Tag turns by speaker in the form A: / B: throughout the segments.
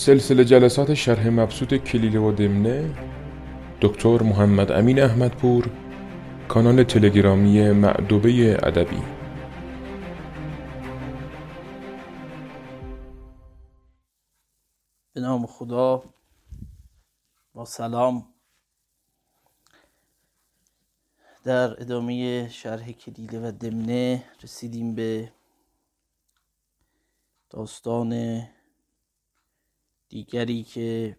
A: سلسله جلسات شرح مبسوط کلیله و دمنه دکتر محمد امین احمدپور کانال تلگرامی معدوبه ادبی.
B: به نام خدا با سلام. در ادامه شرح کلیله و دمنه رسیدیم به داستان دیگری که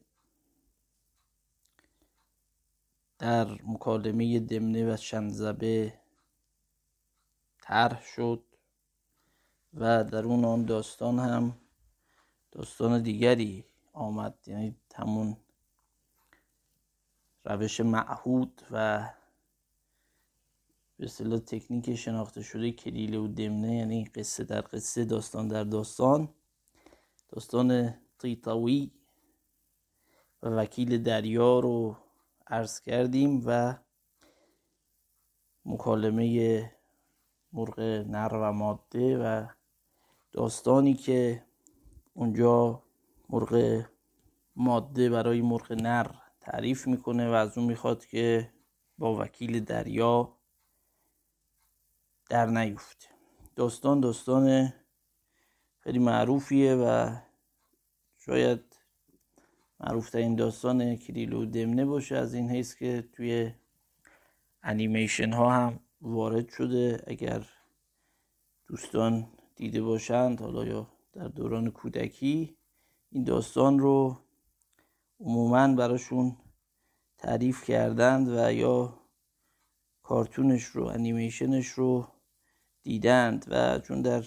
B: در مکالمه دمنه و شنزبه طرح شد و در اون آن داستان هم داستان دیگری آمد. یعنی همون روش معهود و به اصطلاح تکنیک شناخته شده کلیله و دمنه یعنی قصه در قصه داستان در داستان. داستان طیطاوی و وکیل دریا رو عرض کردیم و مکالمه مرغ نر و ماده و داستانی که اونجا مرغ ماده برای مرغ نر تعریف می‌کنه و از اون می‌خواد که با وکیل دریا در نیفته داستان داستان خیلی معروفیه و شاید معروفترین داستان کلیلو دمنه باشه از این حیث که توی انیمیشن ها هم وارد شده. اگر دوستان دیده باشند حالا یا در دوران کودکی این داستان رو عموما براشون تعریف کردند و یا کارتونش رو انیمیشنش رو دیدند. و چون در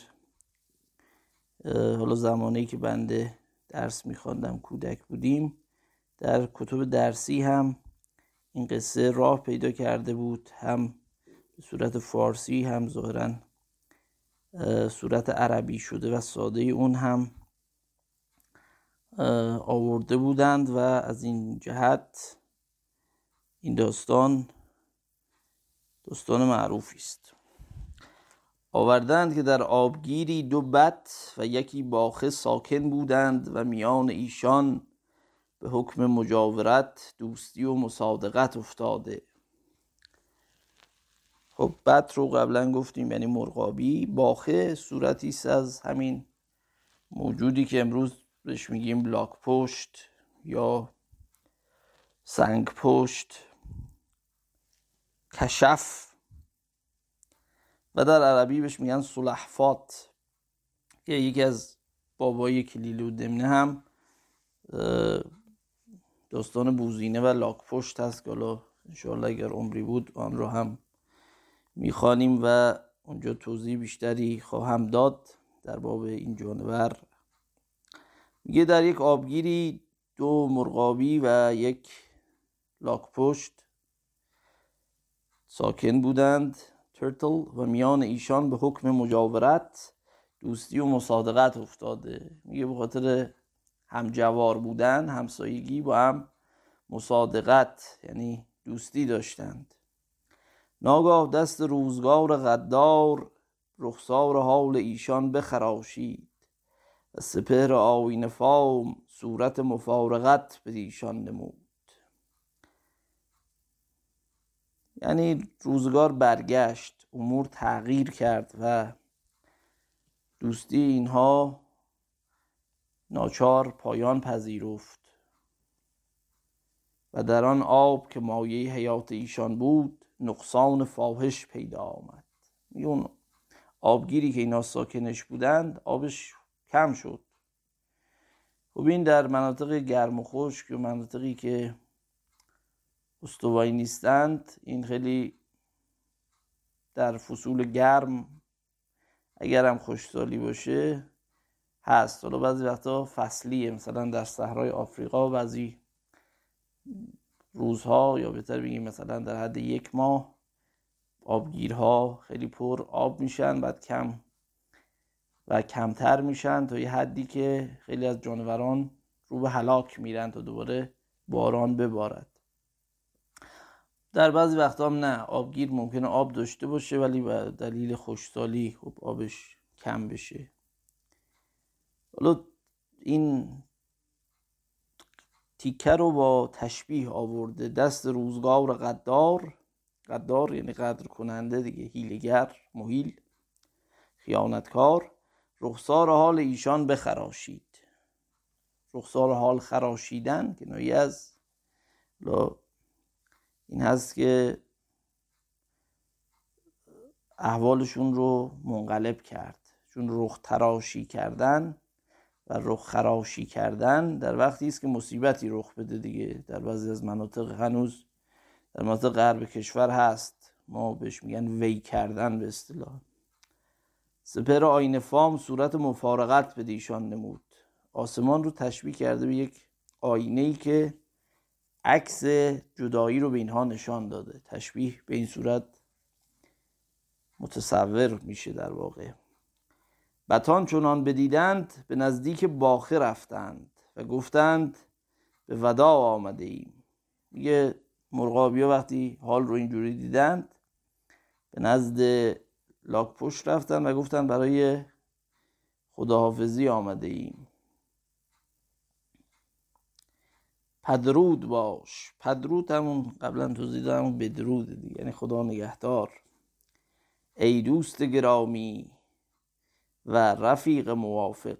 B: حالا زمانی که بنده درس میخواندم کودک بودیم. در کتب درسی هم این قصه راه پیدا کرده بود. هم به صورت فارسی هم ظاهرا صورت عربی شده و ساده اون هم آورده بودند و از این جهت این داستان داستان معروفی است. آوردند که در آبگیری دو بت و یکی باخه ساکن بودند و میان ایشان به حکم مجاورت دوستی و مصادقت افتاده. خب بت رو قبلا گفتیم یعنی مرغابی. باخه صورتی است از همین موجودی که امروز بهش میگیم لاک پشت یا سنگ پشت. کشف و در عربی بهش میگن سلحفات. که یکی از بابای کلیلو دمنه هم داستان بوزینه و لاک پشت هست که حالا انشاءالله اگر عمری بود آن رو هم می‌خوانیم و اونجا توضیح بیشتری خواهم داد در باب این جانور. میگه در یک آبگیری دو مرغابی و یک لاک پشت ساکن بودند. ترتل و میان ایشان به حکم مجاورت دوستی و مصادقت افتاده. میگه به خاطر همجوار بودن همسایگی با هم مصادقت یعنی دوستی داشتند. ناگاه دست روزگار غدار رخسار حال ایشان بخراشید و سپهر آین فام صورت مفارقت به ایشان نمود. یعنی روزگار برگشت امور تغییر کرد و دوستی اینها ناچار پایان پذیرفت. و در آن آب که مایه حیات ایشان بود نقصان فاحش پیدا آمد. اون آبگیری که اینا ساکنش بودند آبش کم شد. خب این در مناطق گرم و خشک و مناطقی که استوایی نیستند. این خیلی در فصول گرم اگر هم خوشسالی باشه هست. حالا بعضی وقتا فصلیه مثلا در صحرای آفریقا بعضی روزها یا بهتر بگیم مثلا در حد یک ماه آبگیرها خیلی پر آب میشن بعد کم و کمتر میشن تا یه حدی که خیلی از جانوران رو به هلاک میرن تا دوباره باران ببارد. در بعضی وقتا هم نه. آبگیر ممکنه آب داشته باشه ولی به دلیل خوشسالی خب آبش کم بشه. حالا این تیکه رو با تشبیه آورده دست روزگار قدار قدار یعنی قدر کننده دیگه هیلگر محیل خیانتکار. رخسار حال ایشان بخراشید. رخسار حال خراشیدن که نوعی از این هست که احوالشون رو منقلب کرد. چون رخ تراشی کردن و رخ خراشی کردن در وقتی است که مصیبتی رخ بده دیگه. در بعضی از مناطق هنوز در مناطق غرب کشور هست. ما بهش میگن وی کردن به اصطلاح. سپر آینه فام صورت مفارقت به دیشان نمود. آسمان رو تشبیه کرده به یک آینه ای که عکس جدایی رو به اینها نشان داده. تشبیه به این صورت متصور میشه در واقع. بتان چونان بدیدند به نزدیک باخه رفتند و گفتند به ودا آمده ایم میگه مرغابی وقتی حال رو اینجوری دیدند به نزد لاک پشت رفتن و گفتن برای خداحافظی آمده ایم پدرود باش. پدرود همون قبلا توضیح دادم بدرود دیگه. یعنی خدا نگهدار. ای دوست گرامی و رفیق موافق.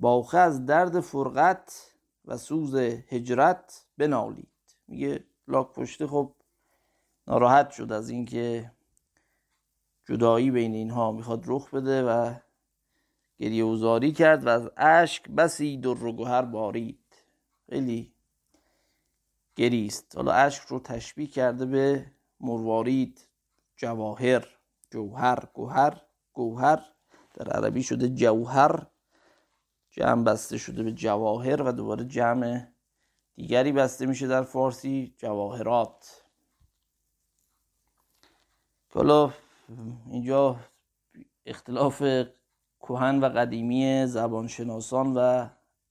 B: باخه از درد فرقت و سوز هجرت بنالید. میگه لاک پشته خب ناراحت شد از اینکه جدایی بین اینها می‌خواد رخ بده و گریه وزاری کرد و از اشک بسی در و گوهر بارید. خیلی گریست. حالا اشک رو تشبیه کرده به مروارید جواهر جوهر گوهر گوهر. در عربی شده جوهر جمع بسته شده به جواهر و دوباره جمع دیگری بسته میشه در فارسی جواهرات. حالا اینجا اختلاف کهن و قدیمی زبانشناسان و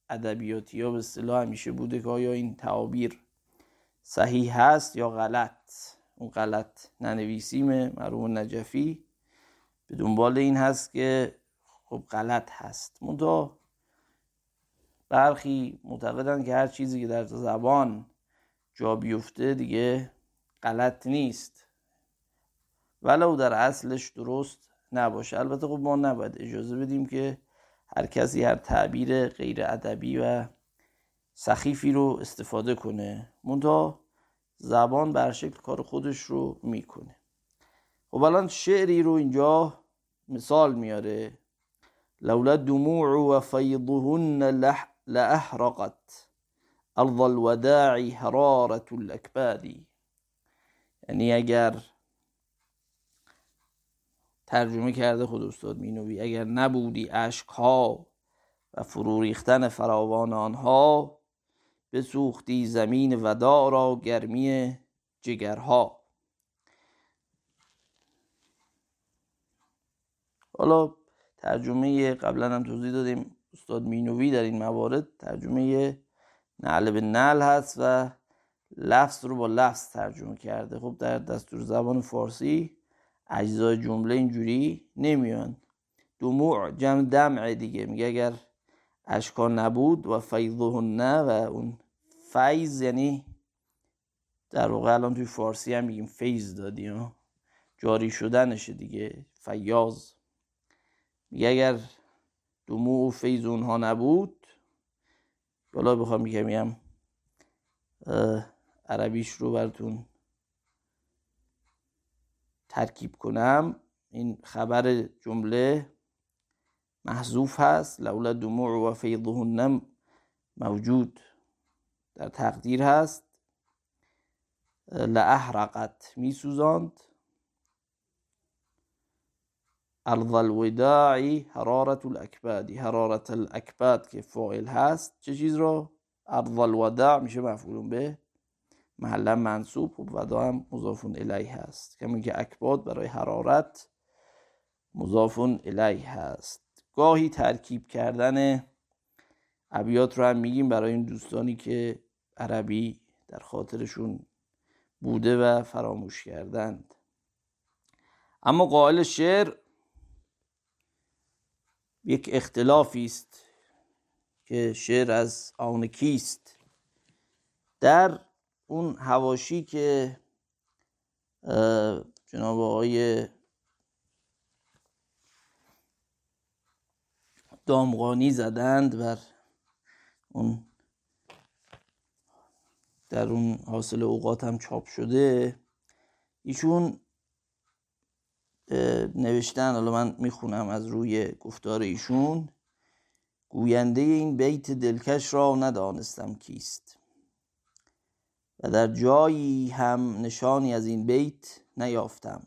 B: ادبیاتی ها به اصطلاح همیشه بوده که آیا این تعابیر صحیح هست یا غلط؟ اون غلط ننویسیم مرحوم نجفی. به دنبال این هست که خب غلط هست. منتها برخی معتقدن که هر چیزی که در زبان جا بیفته دیگه غلط نیست. ولو در اصلش درست نباشه. البته خب ما نباید اجازه بدیم که هر کسی هر تعبیر غیر ادبی و سخیفی رو استفاده کنه. منتها زبان بر شکل کار خودش رو می‌کنه. خب الان شعری رو اینجا مثال میاره. لولا دموع و فیضهن لأحرقت. ارض الوداع حرارت الاکبادی یعنی اگر ترجمه کرده خود استاد مینوی اگر نبودی ها و فرو ریختن فراوان آنها بسوختی زمین ودا را گرمی جگرها. حالا ترجمه قبلا هم توضیح دادیم استاد مینوی در این موارد ترجمه نعل به نعل هست و لفظ رو با لفظ ترجمه کرده. خب در دستور زبان فارسی اجزای جمله اینجوری نمیان. دموع جمع دمع دیگه. میگه اگر اشکا نبود و نه و اون فیض یعنی در واقع الان توی فارسی هم میگیم فیض دادی جاری شدنشه دیگه. فیاض. میگه اگر دموع و فیض اونها نبود بالا بخوام میگم عربیش رو براتون ترکیب کنم. این خبر جمله محذوف هست. لولا دموع و فیضهن موجود در تقدیر هست. لأحرقت می سوزاند ارض الوداعی حرارت الاکبادی حرارت الاکباد که فاعل هست. چه چیز رو؟ ارض الوداع میشه مفعول به محلا منصوب و ودا هم مضافون الیه هست. کمی که اکباد برای حرارت مضافون الیه هست. گاهی ترکیب کردن ابیات رو هم میگیم برای این دوستانی که عربی در خاطرشون بوده و فراموش کردند. اما قائل شعر یک اختلافی است که شعر از آن کیست؟ در اون هواشی که جناب آقای دامغانی زدند بر اون در اون حاصل اوقات هم چاپ شده ایشون نوشتن حالا من می‌خونم از روی گفتار ایشون گوینده این بیت دلکش را ندانستم کیست. و در جایی هم نشانی از این بیت نیافتم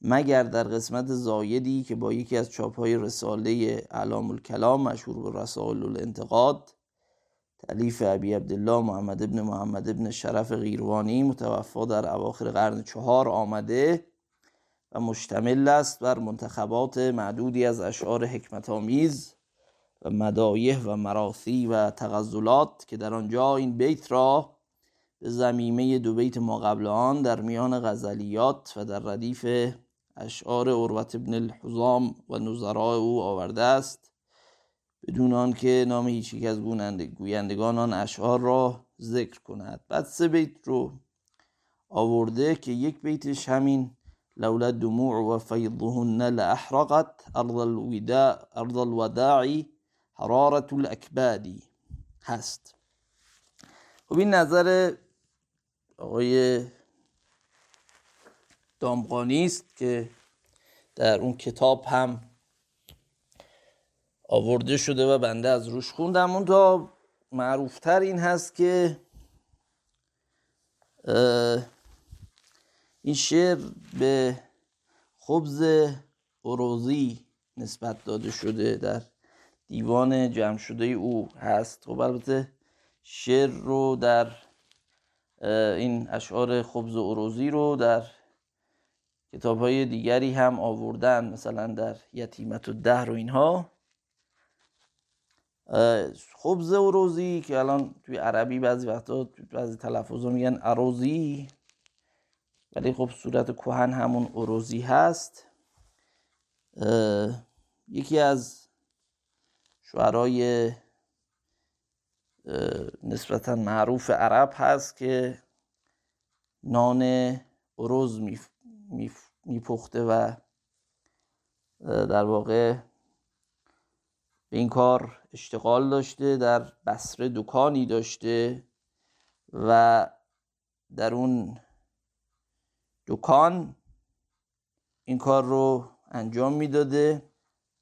B: مگر در قسمت زایدی که با یکی از چاپهای رساله اعلام الکلام مشهور به رسائل الانتقاد تعلیف ابی عبدالله محمد ابن محمد ابن شرف غیروانی متوفا در اواخر قرن چهار آمده و مشتمل است بر منتخبات معدودی از اشعار حکمت آمیز و مدایح و مراثی و تغزلات که در آنجا این بیت را به زمیمه دو بیت ما قبل آن در میان غزلیات و در ردیف اشعار عروت ابن الحزام و نظراء او آورده است. بدون آنکه نام هیچ یک از گویندگان آن اشعار را ذکر کند. بعد سه بیت رو آورده که یک بیتش همین لولا دموع و فیضهن لأحرقت ارض الوداع ارض الوداع حرارت الاکبادی هست. خب این نظر آقای دامغانی است که در اون کتاب هم آورده شده و بنده از روش خوندم. اون تا معروفتر این هست که این شعر به خبز اروزی نسبت داده شده در دیوان جمع شده او هست. خب البته شعر رو در این اشعار خبز اروزی رو در کتاب های دیگری هم آوردن مثلا در یتیمت و دهر و اینها. خبز و روزی که الان توی عربی بعضی وقتا بعضی تلفظ میگن اروزی ولی خب صورت کهن همون اروزی هست. یکی از شعرهای نسبتا معروف عرب هست که نان اروز میپخته و در واقع به این کار اشتغال داشته در بسره دکانی داشته و در اون دکان این کار رو انجام می‌داده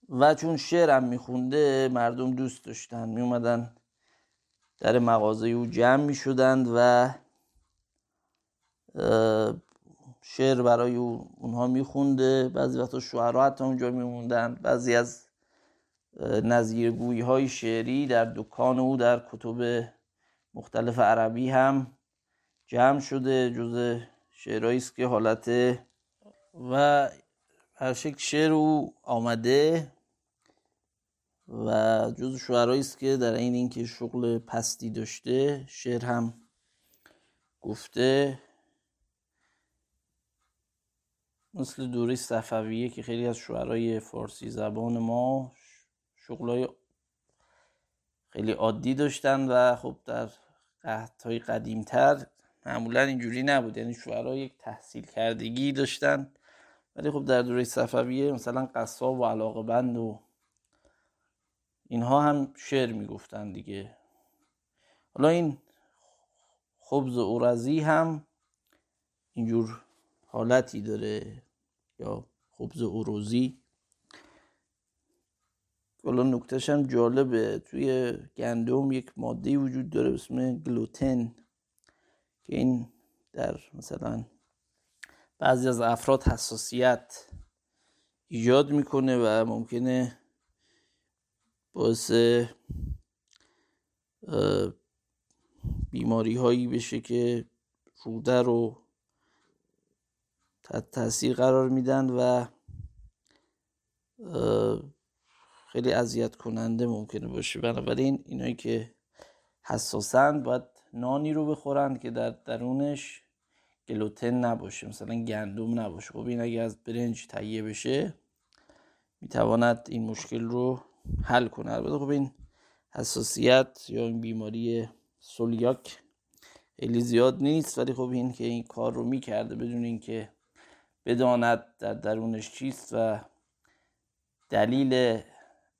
B: و چون شعرم میخونده مردم دوست داشتن میومدن در مغازه او جمع می‌شدند و شعر برای اونها میخونده بعضی وقتا شعرها حتی اونجا میموندن بعضی از نظیرگویی های شعری در دکان او در کتب مختلف عربی هم جمع شده جز شعرهایی است که حالت و هر شکل شعر او آمده. و جز شعرهایی است که در این اینکه شغل پستی داشته شعر هم گفته. مثل دوره صفویه که خیلی از شعرهای فارسی زبان ما شغلای خیلی عادی داشتن و خب در قهدهای قدیمتر معمولا اینجوری نبود. یعنی شعرها یک تحصیل کردگی داشتن. ولی خب در دوره صفویه مثلا قصاب و علاقه بند و اینها هم شعر می‌گفتن دیگه. حالا این خبز اورزی هم اینجور حالتی داره یا خبز اوروزی حالا نکتهش هم جالبه. توی گندم یک ماده وجود داره به اسم گلوتن که این در مثلا بعضی از افراد حساسیت ایجاد می‌کنه و ممکنه باعث بیماری هایی بشه که روده رو تحت تاثیر قرار میدن و خیلی اذیت کننده ممکنه باشه. بنابراین اینایی که حساسند باید نانی رو بخورن که در درونش گلوتن نباشه مثلا گندم نباشه. خب این اگه از برنج تهیه بشه می‌تواند این مشکل رو حل کنه. البته خب این حساسیت یا این بیماری سولیاک خیلی زیاد نیست ولی خب این که این کار رو می‌کرده بدون اینکه بداند در درونش چیست و دلیل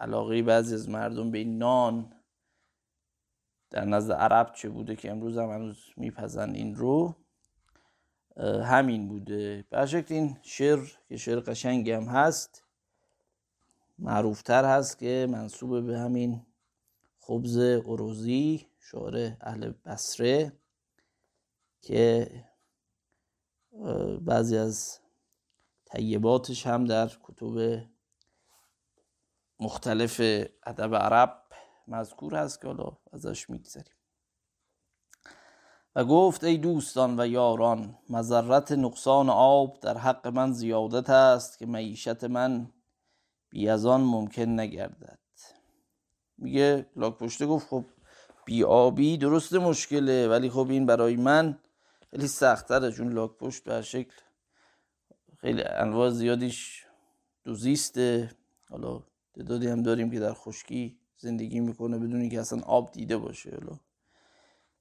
B: علاقه بعضی از مردم به این نان در نزد عرب چه بوده که امروز هم هنوز میپزن این رو همین بوده. به این شعر که شعر قشنگی هم هست معروفتر هست که منصوب به همین خبز اروزی شعر اهل بسره که بعضی از طیباتش هم در کتب مختلف ادب عرب مذکور هست که حالا ازش میگذریم. و گفت ای دوستان و یاران مذرت نقصان آب در حق من زیادت است که معیشت من بی از آن ممکن نگردد. میگه لاک پشته گفت خب بی آبی درست مشکله ولی خب این برای من خیلی سختره چون لاک پشت به شکل خیلی انواع زیادیش دوزیسته. حالا تعدادی هم داریم که در خشکی زندگی می‌کنه بدون اینکه اصلا آب دیده باشه. حالا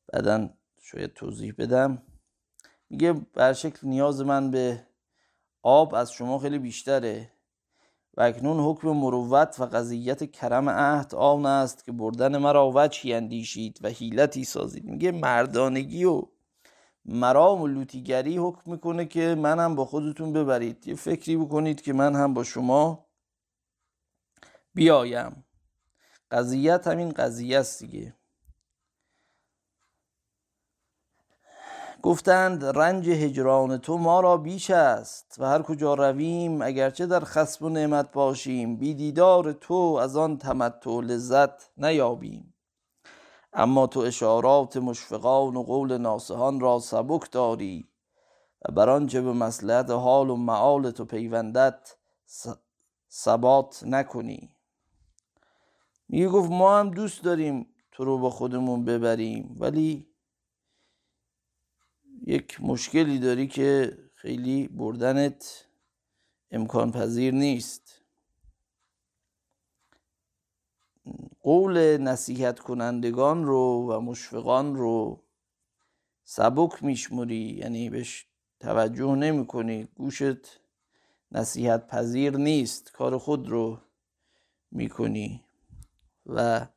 B: بعدا شاید توضیح بدم. میگه بر شکل نیاز من به آب از شما خیلی بیشتره. و اکنون حکم مروت و قضیت کرم عهد آن است که بردن مرا وجهی اندیشید و حیلتی سازید. میگه مردانگی و مرام و لوتیگری حکم می‌کنه که منم با خودتون ببرید. یه فکری بکنید که من هم با شما بیایم. قضیت همین قضیه است دیگه. گفتند رنج هجران تو ما را بیش است و هر کجا رویم اگرچه در خسب و نعمت باشیم بی دیدار تو از آن تمتع لذت نیابیم. اما تو اشارات مشفقان و قول ناسهان را سبک داری و بر آنچه به مسلحت حال و معال تو پیوندت ثبات نکنی. میگه گفت ما هم دوست داریم تو رو با خودمون ببریم ولی یک مشکلی داری که خیلی بردنت امکان پذیر نیست. قول نصیحت کنندگان رو و مشفقان رو سبک میشموری یعنی بهش توجه نمی کنی گوشت نصیحت پذیر نیست کار خود رو می‌کنی. و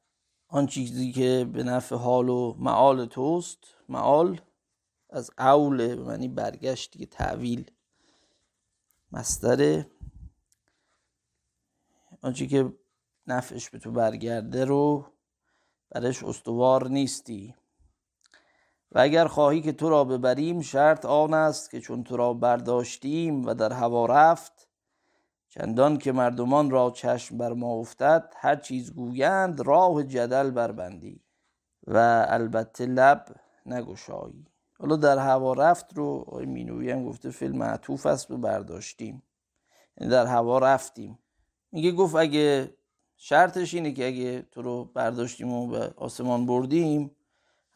B: آن چیزی که به نفع حال و معال توست معال از اول به معنی برگشت دیگه تعویل مستره. آنچه که نفعش به تو برگرده رو برش استوار نیستی. و اگر خواهی که تو را ببریم شرط آن است که چون تو را برداشتیم و در هوا رفت چندان که مردمان را چشم بر ما افتد هر چیز گویند راه جدل بربندی. و البته لب نگشایی. حالا در هوا رفت رو آقای مینوی هم گفته فیلم معطوف است به برداشتیم. یعنی در هوا رفتیم. میگه گفت اگه شرطش اینه که اگه تو رو برداشتیم و به آسمان بردیم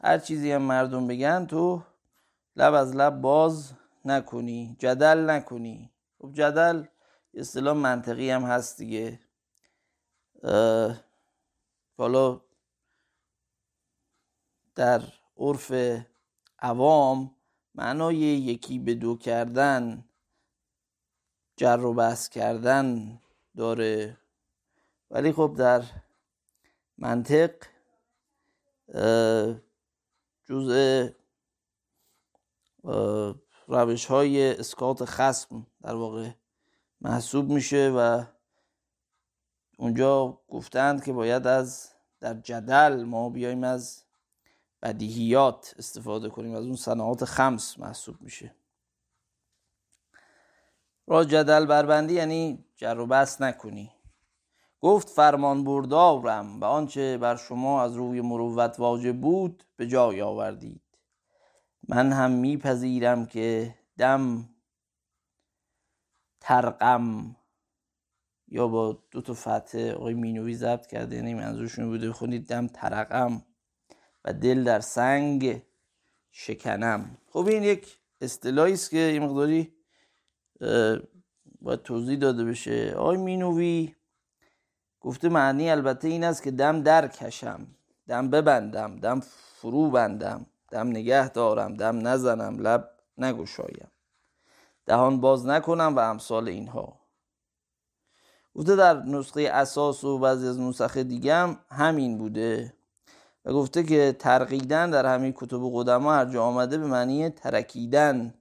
B: هر چیزی هم مردم بگن تو لب از لب باز نکنی جدل نکنی. خب جدل اصطلاح منطقی هم هست دیگه. حالا در عرف عوام معنای یکی به دو کردن جر و بحث کردن داره. ولی خب در منطق جزء روش های اسکات خسم در واقع محسوب میشه و اونجا گفتند که باید از در جدل ما بیایم از بدیهیات استفاده کنیم از اون صناعات خمس محسوب میشه. را جدل بربندی یعنی جر و بس نکنی. گفت فرمان بردارم و آنچه بر شما از روی مروت واجب بود به جای آوردید. من هم میپذیرم که دم ترقم یا با دو تا فتح آقای مینوی ضبط کرده یعنی منظورشون بوده خونید دم ترقم. و دل در سنگ شکنم. خب این یک اصطلاحی است که یه مقداری باید توضیح داده بشه. آقای مینوی گفته معنی البته این است که دم در کشم دم ببندم دم فرو بندم دم نگه دارم دم نزنم لب نگشایم. دهان باز نکنم و امثال اینها. گفته در نسخه اساس و بعضی از نسخه دیگه هم همین بوده. و گفته که ترقیدن در همین کتب قدما هر جا آمده به معنی ترکیدن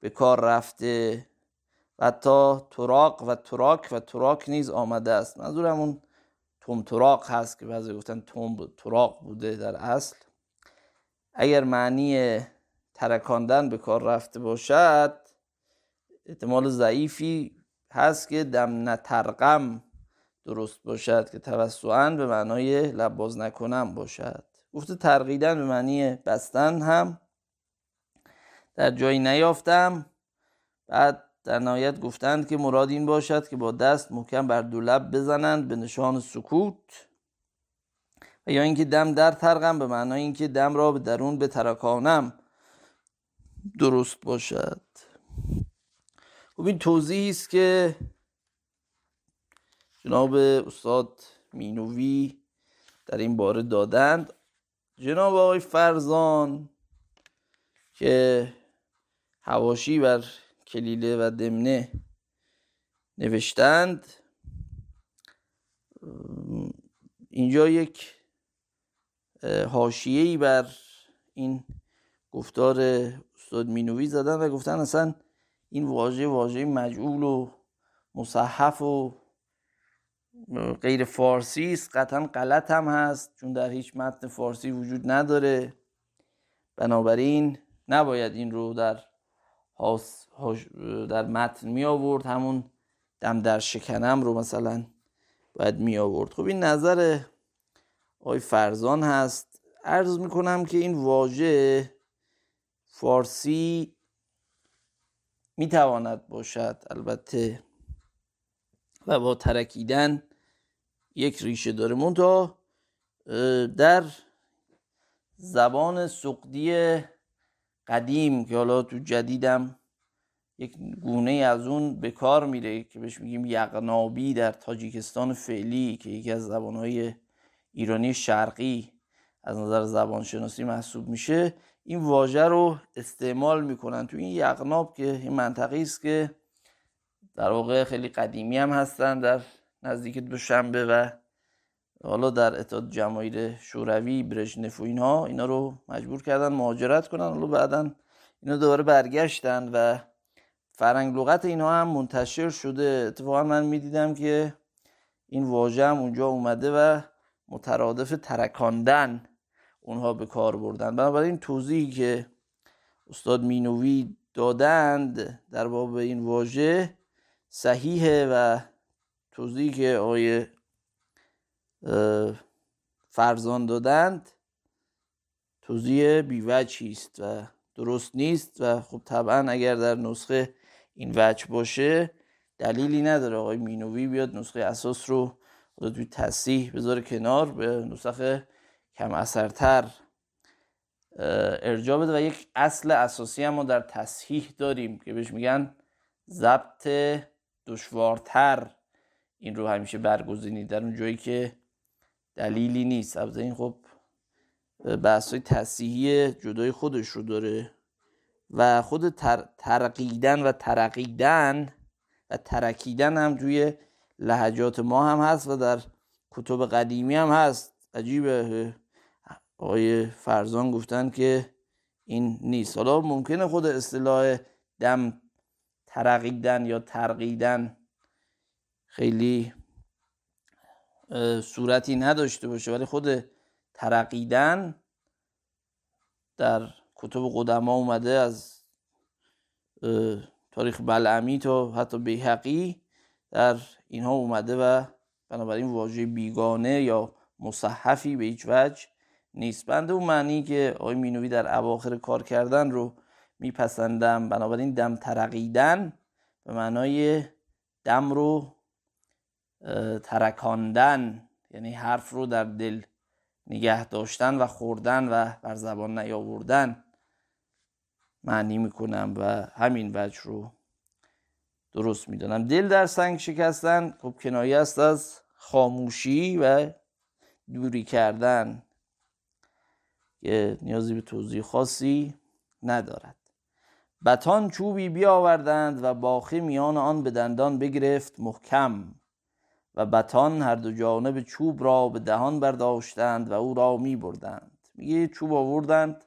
B: به کار رفته و تا تراق و تراک و تراک نیز آمده است. منظور همون توم تراق هست که بعضی گفتن توم تراق بوده در اصل. اگر معنی ترکاندن به کار رفته باشد احتمال ضعیفی هست که دم نترقم درست باشد که توسعا به معنای لباز نکنم باشد. گفته ترقیدن به معنی بستن هم. در جایی نیافتم. بعد در نهایت گفتند که مراد این باشد که با دست محکم بر دو لب بزنند به نشان سکوت. و یا اینکه دم در ترقم به معنای اینکه دم را به درون به ترکانم درست باشد. خب این توضیحی است که جناب استاد مینوی در این باره دادند. جناب آقای فرزان که هواشی بر کلیله و دمنه نوشتند اینجا یک حاشیه‌ای بر این گفتار استاد مینوی زدن و گفتن اصلا این واژه واژه مجعول و مصحف و غیر فارسی است قطعا غلط هم هست چون در هیچ متن فارسی وجود نداره. بنابراین نباید این رو در در متن می آورد. همون دم در شکنم رو مثلا باید می آورد. خب این نظر آقای فرزان هست. عرض می کنم که این واژه فارسی می تواند باشد. البته و با ترکیدن یک ریشه داره. منتها در زبان سقدی قدیم که حالا تو جدیدم یک گونه از اون به کار میره که بهش میگیم یقنابی در تاجیکستان فعلی که یکی از زبانهای ایرانی شرقی از نظر زبانشناسی محسوب میشه. این واژه رو استعمال می‌کنن تو این یقناب که این منطقه است که در واقع خیلی قدیمی هم هستن در نزدیک دوشنبه و حالا در اتحاد جماهیر شوروی برژنف و اینها اینا رو مجبور کردن مهاجرت کنن. حالا بعدا اینا دوباره برگشتن و فرنگ لغت اینها هم منتشر شده. اتفاقا من می‌دیدم که این واژه هم اونجا اومده و مترادف ترکاندن اونها به کار بردن. بنابراین توضیحی که استاد مینوی دادند در باب این واژه صحیحه و توضیحی که آقای فرزان دادند توضیح بیوجهی است و درست نیست و خب طبعا اگر در نسخه این وجه باشه دلیلی نداره. آقای مینوی بیاد نسخه اساس رو توی تصحیح بذاره کنار به نسخه کم اثرتر ارجاع بده و یک اصل اساسی هم ما در تصحیح داریم که بهش میگن ضبط دشوارتر این رو همیشه برگزینید در اون جایی که دلیلی نیست. البته این خب بحث های تصحیحی جدای خودش رو داره و خود تر، ترقیدن و ترقیدن و ترکیدن هم توی لحجات ما هم هست و در کتب قدیمی هم هست. عجیبه. آقای فرزان گفتن که این نیست. حالا ممکنه خود اصطلاح دم ترقیدن یا ترقیدن خیلی صورتی نداشته باشه. ولی خود ترقیدن در کتب قدما اومده از تاریخ بلعمی تا حتی بیحقی در اینها اومده و بنابراین واژه بیگانه یا مصحفی به هیچ وجه نیست. بنده اون معنی که آقای مینوی در اواخر کار کردن رو میپسندم. بنابراین دم ترقیدن به معنای دم رو ترکاندن یعنی حرف رو در دل نگه داشتن و خوردن و بر زبان نیاوردن معنی می‌کنم و همین وجه رو درست می‌دانم. دل در سنگ شکستن خب کنایه است از خاموشی و دوری کردن که نیازی به توضیح خاصی ندارد. بتان چوبی بیاوردند و باخی میان آن به دندان بگرفت محکم و بتان هر دو جانب چوب را به دهان برداشتند و او را می بردند میگه چوب آوردند.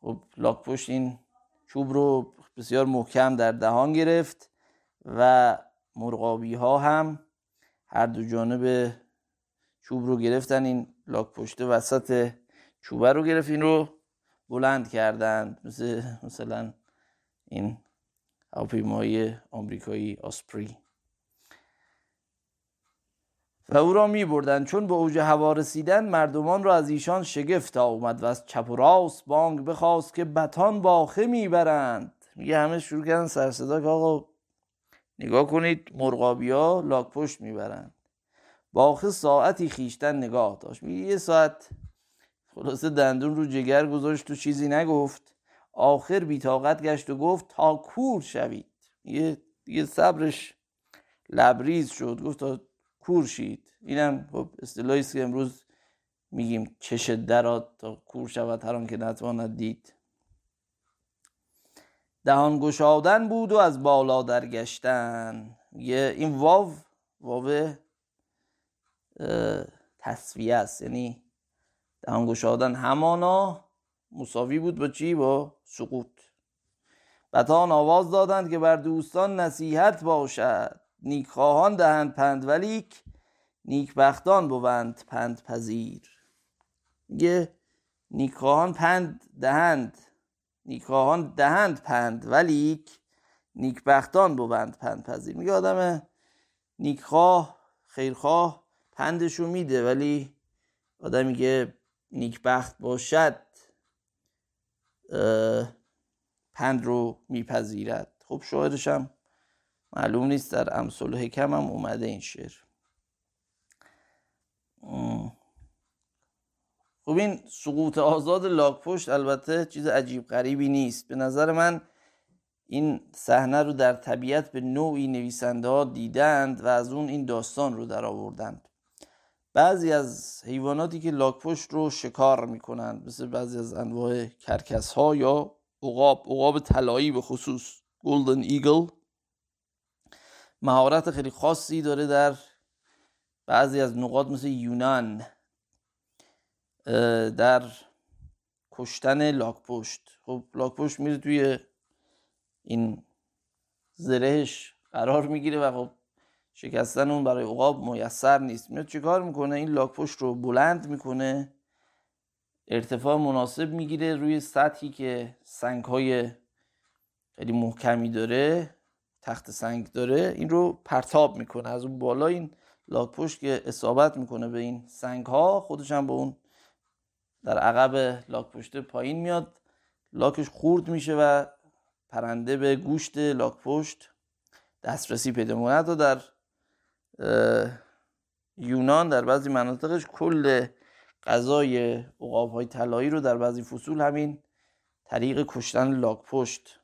B: خب لاک پشت این چوب رو بسیار محکم در دهان گرفت و مرغابی ها هم هر دو جانب چوب رو گرفتن. این لاک پشت وسط چوبه رو گرفت. این رو بلند کردند مثل مثلا این هواپیمای آمریکایی آسپری. و او را می بردن چون به اوج هوا رسیدن مردمان را از ایشان شگفت آمد و از چپ و راست بانگ بخواست که بتان باخه می‌برند. میگه همه شروع کردن سرصدا که آقا نگاه کنید مرغابی ها لاک پشت می‌برند. باخه ساعتی خیشتن نگاه داشت. میگه یه ساعت خلاصه دندون رو جگر گذاشت و چیزی نگفت. آخر بیتاقت گشت و گفت تا کور شوید. یه دیگه صبرش لبریز شد. گفت تا کور شید. اینم خب اصطلاحی که امروز میگیم چش درات تا کور شود. هر که نتواند دید. دهان گشادن بود و از بالا درگشتن یه این واو واو تصویه است. یعنی دهان گشادن همانا مساوی بود با چی؟ با سقوط. بتان آواز دادند که بر دوستان نصیحت باشد. نیکخواهان دهند پند ولیک نیکبختان بوند پند پذیر. میگه نیکخواهان پند دهند نیکخواهان دهند پند ولیک نیکبختان بوند پند پذیر. میگه آدم نیکخواه خیرخواه پندشو میده ولی آدمی که نیکبخت باشد پند رو میپذیرد. خب شاعرش هم معلوم نیست در امثال حکم هم اومده این شعر. خب این سقوط آزاد لاک پشت البته چیز عجیب غریبی نیست. به نظر من این صحنه رو در طبیعت به نوعی نویسنده ها دیدند و از اون این داستان رو در آوردند. بعضی از حیواناتی که لاک پشت رو شکار می‌کنند مثل بعضی از انواع کرکس ها یا عقاب عقاب طلایی به خصوص golden eagle مهارت خیلی خاصی داره در بعضی از نقاط مثل یونان در کشتن لاکپشت. خب لاکپشت میره توی این زرهش قرار می‌گیره و خب شکستن اون برای عقاب میسر نیست. میاد چیکار می‌کنه؟ این لاکپشت رو بلند می‌کنه ارتفاع مناسب می‌گیره روی سطحی که سنگ های خیلی محکمی داره تخت سنگ داره. این رو پرتاب می‌کنه. از اون بالا این لاک پشت که اصابت می‌کنه به این سنگ ها خودش هم به اون در عقب لاک پشت پایین میاد. لاکش خورد میشه و پرنده به گوشت لاک پشت دسترسی پیدا می‌کنه. در یونان در بعضی مناطقش کل غذای عقاب های طلایی رو در بعضی فصول همین طریق کشتن لاک پشت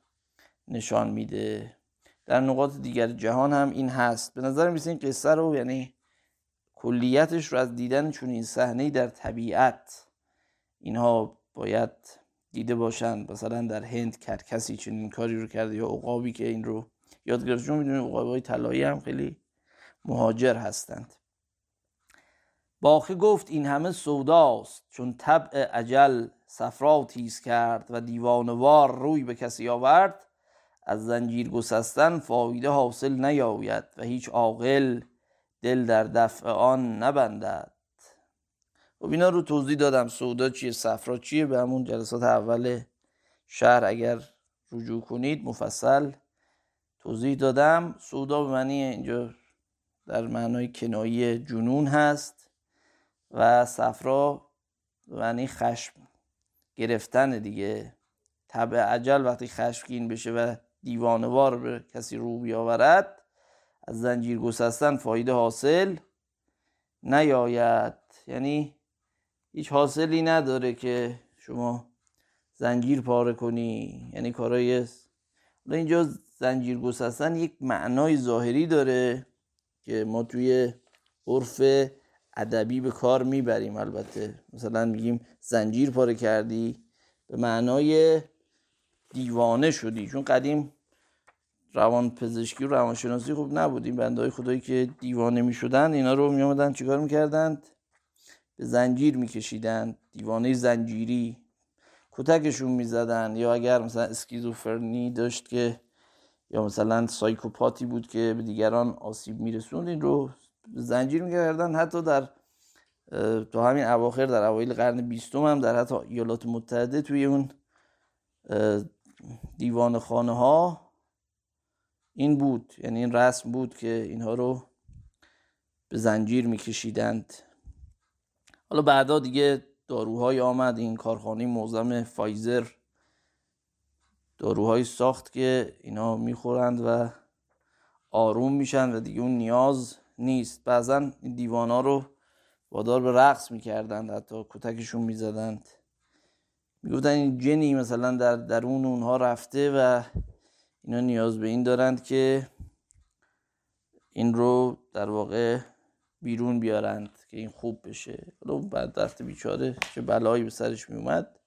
B: نشان میده. در نقاط دیگر جهان هم این هست. به نظر میسه این قصه رو یعنی کلیتش رو از دیدن چون این صحنه در طبیعت اینها باید دیده باشند مثلا در هند کرکسی چنین کاری رو کرده یا عقابی که این رو یاد گرفت. چون می‌دونید عقاب های طلایی هم خیلی مهاجر هستند. باخی گفت این همه سوداست چون طبع عجل صفرا تیز کرد و دیوانوار روی به کسی آورد از زنجیر گسستن فایده حاصل نیاید و هیچ عاقل دل در دفع آن نبندد. خب اینا رو توضیح دادم سودا چیه صفرا چیه؟ به همون جلسات اول شهر اگر رجوع کنید مفصل توضیح دادم. سودا به معنی اینجا در معنای کنایی جنون هست و صفرا معنی خشم گرفتن دیگه. طبع عجل وقتی خشمگین بشه و دیوانوار به کسی رو بیاورد از زنجیر گسستن فایده حاصل نیاید. یعنی هیچ حاصلی نداره که شما زنجیر پاره کنی. یعنی کارای اینجا زنجیر گسستن یک معنای ظاهری داره. که ما توی عرف ادبی به کار می‌بریم البته. مثلا میگیم زنجیر پاره کردی به معنای دیوانه شدی. چون قدیم روان پزشکی و روانشناسی خوب نبود این بنده های خدایی که دیوانه می‌شدن اینا رو میامدن چیکار می‌کردند؟ به زنجیر میکشیدند دیوانه زنجیری. کتکشون می‌زدن. یا اگر مثلا اسکیزوفرنی داشت که یا مثلا سایکوپاتی بود که به دیگران آسیب میرسوند این رو زنجیر می‌کردن حتی در تو همین اواخر در اوایل قرن بیستم هم در حتی ایالات متحده توی اون دیوان خانه ها این بود. یعنی این رسم بود که اینها رو به زنجیر میکشیدند. حالا بعدا دیگه داروهای آمد این کارخانه موزم فایزر داروهایی ساخت که اینا می‌خورند و آروم میشن و دیگه اون نیاز نیست. بعضا این دیوانا رو وادار به رقص می‌کردند حتی کتکشون می‌زدند. می‌گفتن این جنی مثلا در درون اونها رفته و اینا نیاز به این دارند که این رو در واقع بیرون بیارند که این خوب بشه. حالا بعد وقت بیچاره چه بلایی به سرش میومد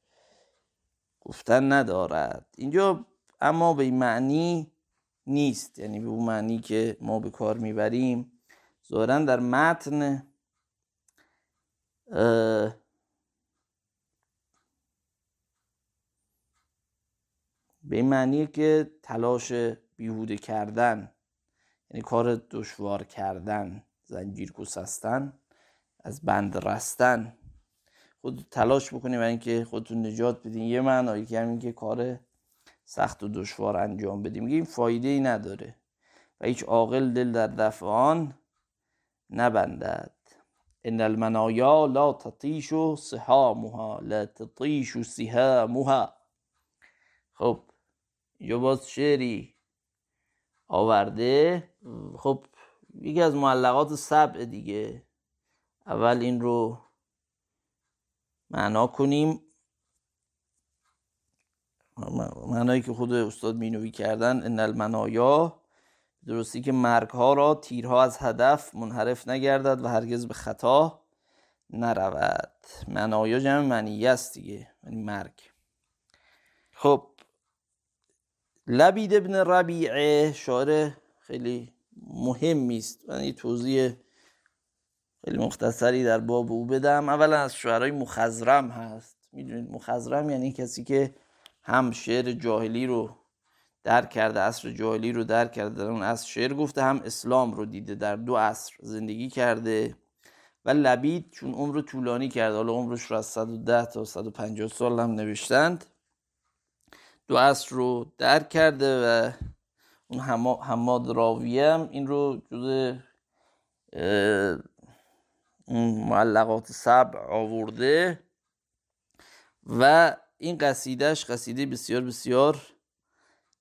B: گفتن ندارد. اینجا اما به این معنی نیست. یعنی به اون معنی که ما به کار می‌بریم. ظاهرا در متن به این معنیه که تلاش بیهوده کردن یعنی کار دشوار کردن زنجیر گسستن از بند رستن. خود تلاش بکنید برای اینکه خودتون نجات بدین. یه معنایی که همین که کار سخت و دشوار انجام بدیم. میگه این فایده ای نداره و هیچ عاقل دل در دفع آن نبندد. ان المنایا لا تطیش سهامها لا تطیش سهامها خب اینجا باز شعری آورده. خب یکی از معلقات سبع دیگه. اول این رو معنا کنیم. معنایی که خود استاد مینوی کردن ان المنایا درستی که مرگ ها را تیرها از هدف منحرف نگردد و هرگز به خطا نرود. منایا جمع معنیه است دیگه یعنی مرگ. خب لبید ابن ربیعه شاعر خیلی مهمی است. یه توضیح خیلی مختصری در باب او بدم. اولا از شعرهای مخزرم هست. می‌دونید مخزرم یعنی کسی که هم شعر جاهلی رو درک کرده عصر جاهلی رو درک کرده در اون عصر شعر گفته هم اسلام رو دیده در دو عصر زندگی کرده و لبید چون عمر طولانی کرده. حالا عمرش رو از 110 تا 150 سال هم نوشتند. دو عصر رو درک کرده و اون حماد راوی هم این رو جز معلقات سبع آورده و این قصیدهش قصیده بسیار بسیار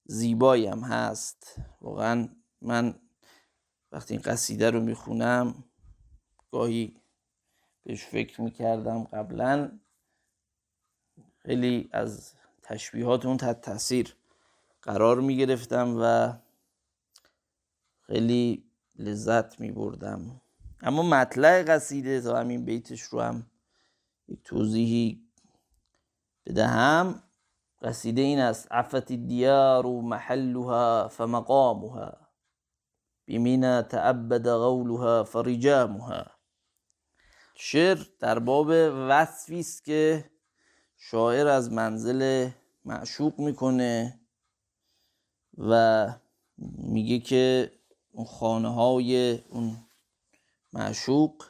B: زیبایی هم هست. واقعا من وقتی این قصیده رو می‌خونم گاهی بهش فکر می‌کردم قبلا. خیلی از تشبیهات اون تحت تاثیر قرار می‌گرفتم و خیلی لذت میبردم. اما مطلع قصیده تا همین بیتش رو هم یک توضیحی بدهم. قصیده این است عفت الدیار محلها فمقامها بمینا تعبد غولها فرجامها شعر در باب وصفی است که شاعر از منزل معشوق می‌کنه و میگه که اون خانه های اون معشوق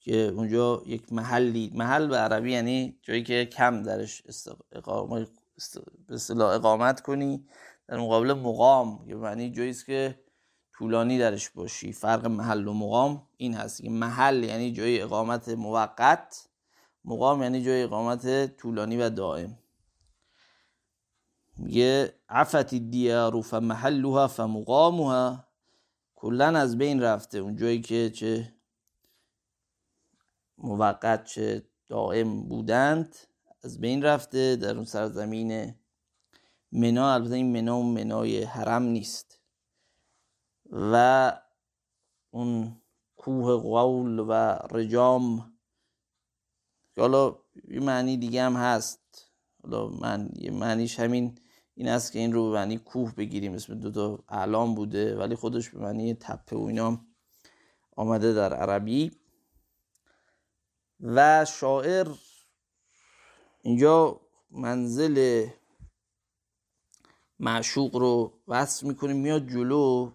B: که اونجا یک محلی محل به عربی یعنی جایی که کم درش اقامت, اقامت کنی در مقابل مقام یه معنی جایی است که طولانی درش باشی. فرق محل و مقام این هست که محل یعنی جای اقامت موقت مقام یعنی جای اقامت طولانی و دائم. میگه عفت دیار فمحلها فمقامها کلا از بین رفته. اون جایی که چه موقت چه دائم بودند از بین رفته. در اون سرزمین منا البته این منا و منای حرم نیست. و اون کوه قول و رجام حالا یه معنی دیگه هم هست. حالا من یه معنیش همین این است که این رو به معنی کوه بگیریم اسم دو تا اعلام بوده ولی خودش به معنی تپه و اینا آمده در عربی. و شاعر اینجا منزل معشوق رو وصف می‌کنه میاد جلو.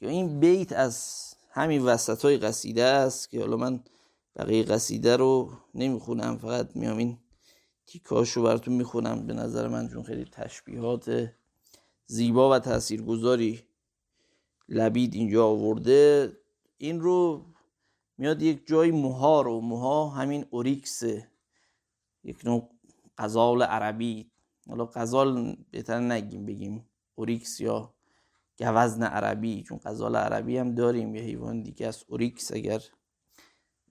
B: یا این بیت از همین وسط های قصیده است که حالا من بقیه قصیده رو نمی‌خونم فقط میام این تیکاش رو براتون می‌خونم. به نظر من چون خیلی تشبیهات زیبا و تاثیرگذاری لبید اینجا آورده این رو میاد یک جای موها رو. موها همین oryx ه یک نوع غزال عربی. حالا غزال بهتر نگیم بگیم oryx یا گوزن عربی چون غزال عربی هم داریم. یه حیوان دیگه از oryx اگر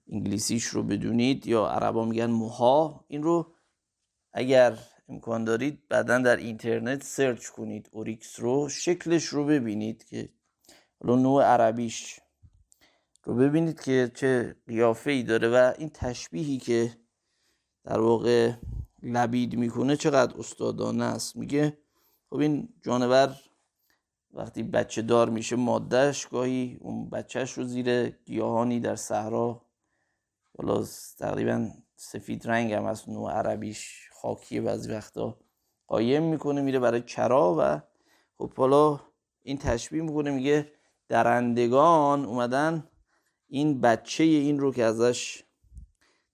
B: انگلیسیش رو بدونید. یا عربا میگن مها. این رو اگر امکان دارید بعدا در اینترنت search کنید oryx رو شکلش رو ببینید که حالا نوع عربیش رو ببینید که چه قیافه ای داره و این تشبیهی که در واقع لبید می‌کنه چقدر استادانه است. میگه خب این جانور وقتی بچه دار میشه مادهش گاهی اون بچهش رو زیر گیاهانی در صحرا حالا تقریبا سفید رنگ هم از نوع عربیش خاکی بعضی وقتا قایم می‌کنه میره برای چرا و خب حالا این تشبیه می‌کنه میگه درندگان اومدن این بچه این رو که ازش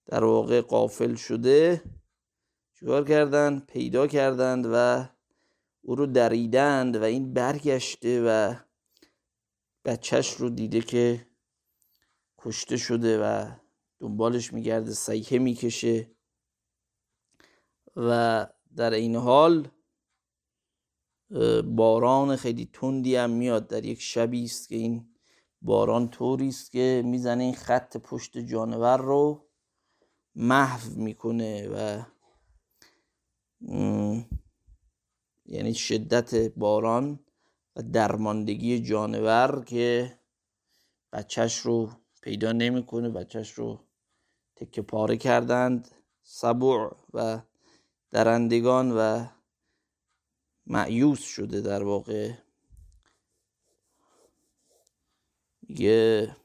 B: در واقع قافل شده چیکار کردن؟ پیدا کردند و او رو دریدند و این برگشته و بچهش رو دیده که کشته شده و دنبالش میگرده سیحه می‌کشه. و در این حال باران خیلی تندی هم میاد. در یک شبی است که این باران طوری است که می‌زنه این خط پشت جانور رو محو می‌کنه و یعنی شدت باران و درماندگی جانور که بچهش رو پیدا نمی‌کنه. بچهش رو تکه پاره کردند. سبوع و درندگان و معیوس شده در واقع. میگه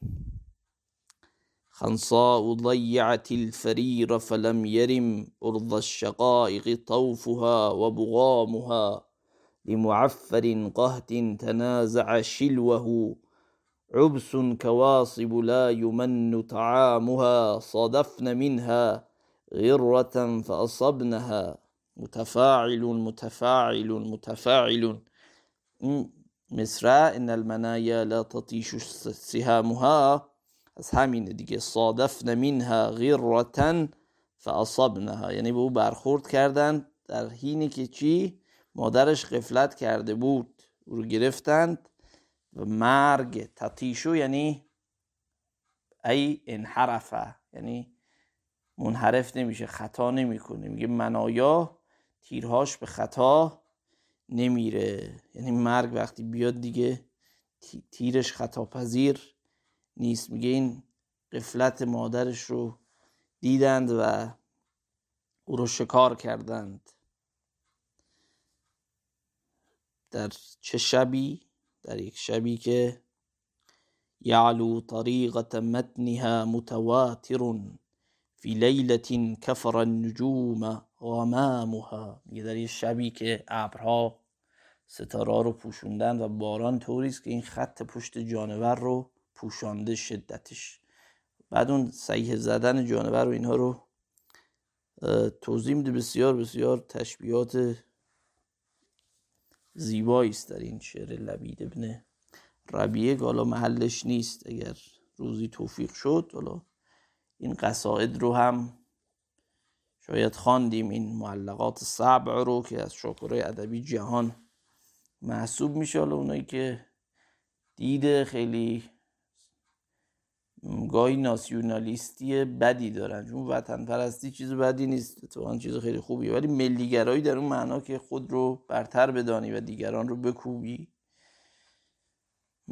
B: خنصاء ضيعت الفرير فلم يرم أرض الشقائق طوفها وبغامها لمعفر قهت تنازع شلوه عبس كواصب لا يمن طعامها صادفن منها غرة فأصبنها متفاعل متفاعل متفاعل. مصرع إن المنايا لا تطيش سهامها. از همین دیگه صادفن منها غرة فاصبنها یعنی به او برخورد کردند در حینی که چی؟ مادرش غفلت کرده بود. او رو گرفتند و مرگ تطیشو یعنی ای انحرفه. یعنی منحرف نمیشه خطا نمی‌کنه. میگه منایا تیرهاش به خطا نمیره. یعنی مرگ وقتی بیاد دیگه تیرش خطا پذیر نیست. میگه این قفلت مادرش رو دیدند و او رو شکار کردند. در چه شبی؟ در یک شبی که یعلو طریقة متنها متواتر فی لیلة کفر النجوم غمامها. میگه در یک شبی که ابرها ستاره رو پوشوندن و باران طوری است که این خط پشت جانور رو پوشانده شدتش. بعد اون صحیح زدن جانور و اینها رو توضیح میده. بسیار بسیار تشبیهات زیبایی است در این شعر لبید ابن ربیه که حالا محلش نیست. اگر روزی توفیق شد حالا این قصاید رو هم شاید خواندیم. این معلقات سبع رو که از شاکرای ادبی جهان محسوب میشه. حالا اونایی که دیده خیلی گاهی ناسیونالیستی بدی دارن. چون وطن پرستی چیز بدی نیست. اتفاقا چیز خیلی خوبیه. ولی ملیگرایی در اون معنا که خود رو برتر بدانی و دیگران رو بکوبی.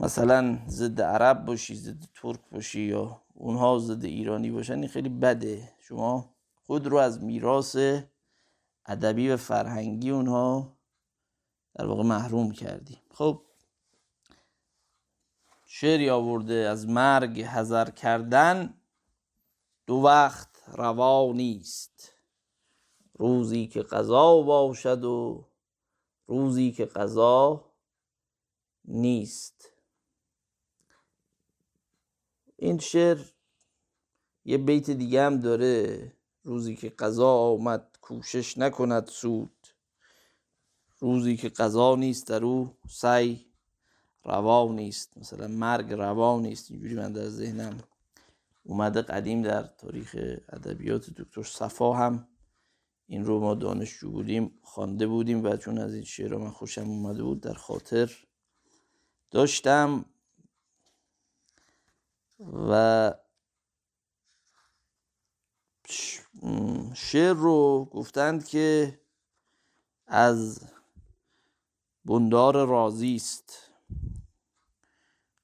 B: مثلا ضد عرب باشی ضد ترک باشی یا اونها ضد ایرانی باشن این خیلی بده. شما خود رو از میراث ادبی و فرهنگی اونها در واقع محروم کردی. خب شعری آورده از مرگ حذر کردن دو وقت روا نیست. روزی که قضا باشد و روزی که قضا نیست. این شعر یه بیت دیگه هم داره. روزی که قضا آمد کوشش نکند سود. روزی که قضا نیست در او سعی روا نیست. مثلا مرگ روا نیست. اینجوری من در ذهنم اومده قدیم در تاریخ ادبیات دکتر صفا هم این رو ما دانشجو بودیم خوانده بودیم و چون از این شعر من خوشم اومده بود در خاطر داشتم. و شعر رو گفتند که از بندار رازی است.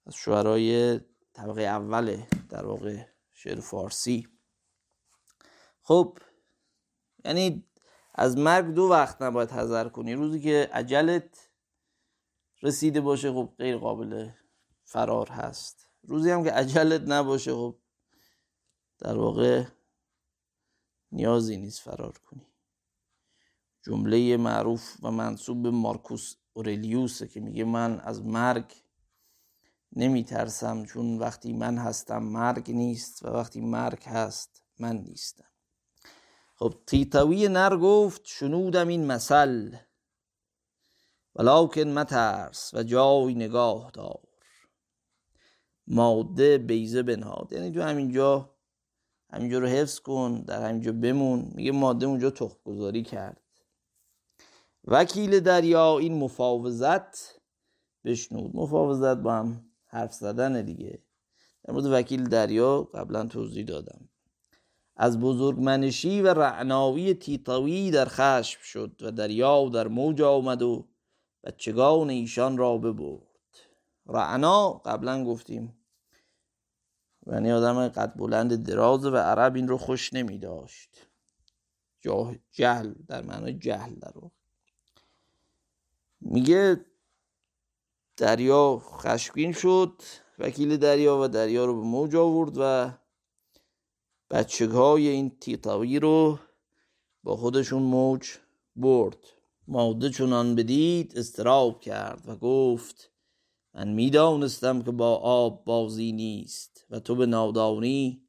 B: از شعرهای طبقه اوله در واقع شعر فارسی. خب یعنی از مرگ دو وقت نباید حذر کنی. روزی که عجلت رسیده باشه خب غیر قابل فرار هست. روزی هم که عجلت نباشه خب در واقع نیازی نیست فرار کنی. جمله معروف و منصوب به مارکوس اورلیوسه که میگه من از مرگ نمی ترسم چون وقتی من هستم مرگ نیست و وقتی مرگ هست من نیستم. خب تیتوی نر گفت شنودم این مثل ولکن مترس و جای نگاه دار. ماده بیزه بنهاد. یعنی تو همینجا همینجا رو حفظ کن در همینجا بمون. میگه ماده اونجا تخم گذاری کرد. وکیل دریا این مفاوضت بشنود. مفاوضت با هم حرف زدن دیگه. در مورد وکیل دریا قبلا توضیح دادم. از بزرگ منشی و رعناوی تیتاوی در خشم شد و دریا در موج آمد و بچگان ایشان را ببرد. رعنا قبلا گفتیم یعنی آدم قد بلند دراز و عرب این رو خوش نمی داشت. جهل در معنای جهل در میگه دریا خشمگین شد وکیل دریا و دریا رو به موج آورد و بچه های این تیتاوی رو با خودشون موج برد. ماده چونان بدید استراب کرد و گفت من می‌دانستم که با آب بازی نیست و تو به نادانی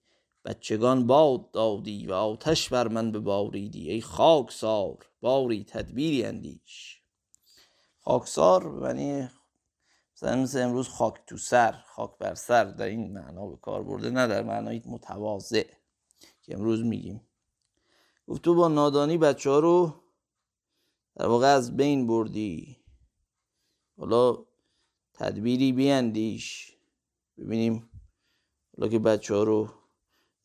B: بچگان باد دادی و آتش بر من بباریدی ای خاکسار باری تدبیری اندیش. خاکسار یعنی مثلا مثل امروز خاک تو سر خاک بر سر در این معنا به کار برده نه در معنای متواضع که امروز میگیم. گفت تو با نادانی بچه ها رو در واقع از بین بردی. حالا تدبیری بیاندیش. ببینیم حالا که بچه ها رو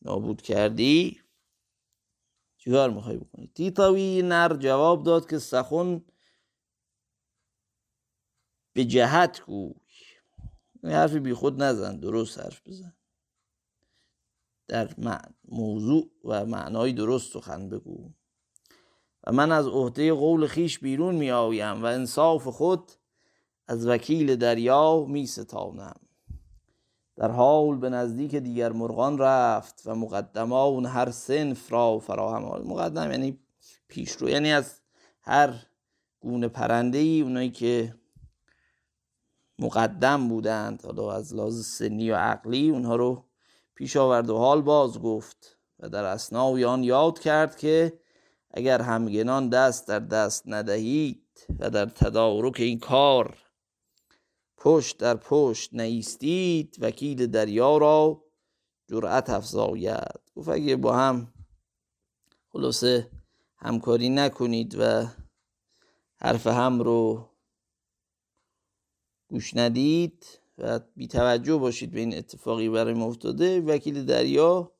B: نابود کردی چیکار می‌خوای بکنی؟ تیتاوی نر جواب داد که سخن به جهت گوی. حرفی بی خود نزن درست حرف بزن. در موضوع و معنای درست سخن بگو. و من از عهده قول خیش بیرون می آیم و انصاف خود از وکیل دریا می ستانم. در حال به نزدیک دیگر مرغان رفت و مقدمان هر سنف را فراهم مقدم یعنی پیشرو یعنی از هر گونه پرنده ای اونایی که مقدم بودند حالا از لحاظ سنی و عقلی اونها رو پیش آورد و حال باز گفت و در اسنای آن یاد کرد که اگر همگنان دست در دست ندهید و در تدارک این کار پشت در پشت نیستید وکیل دریا را جرأت افزاید. گفت اگه با هم خلاصه همکاری نکنید و حرف هم رو گوش ندید و بی توجه باشید به این اتفاقی برای افتاده وکیل دریا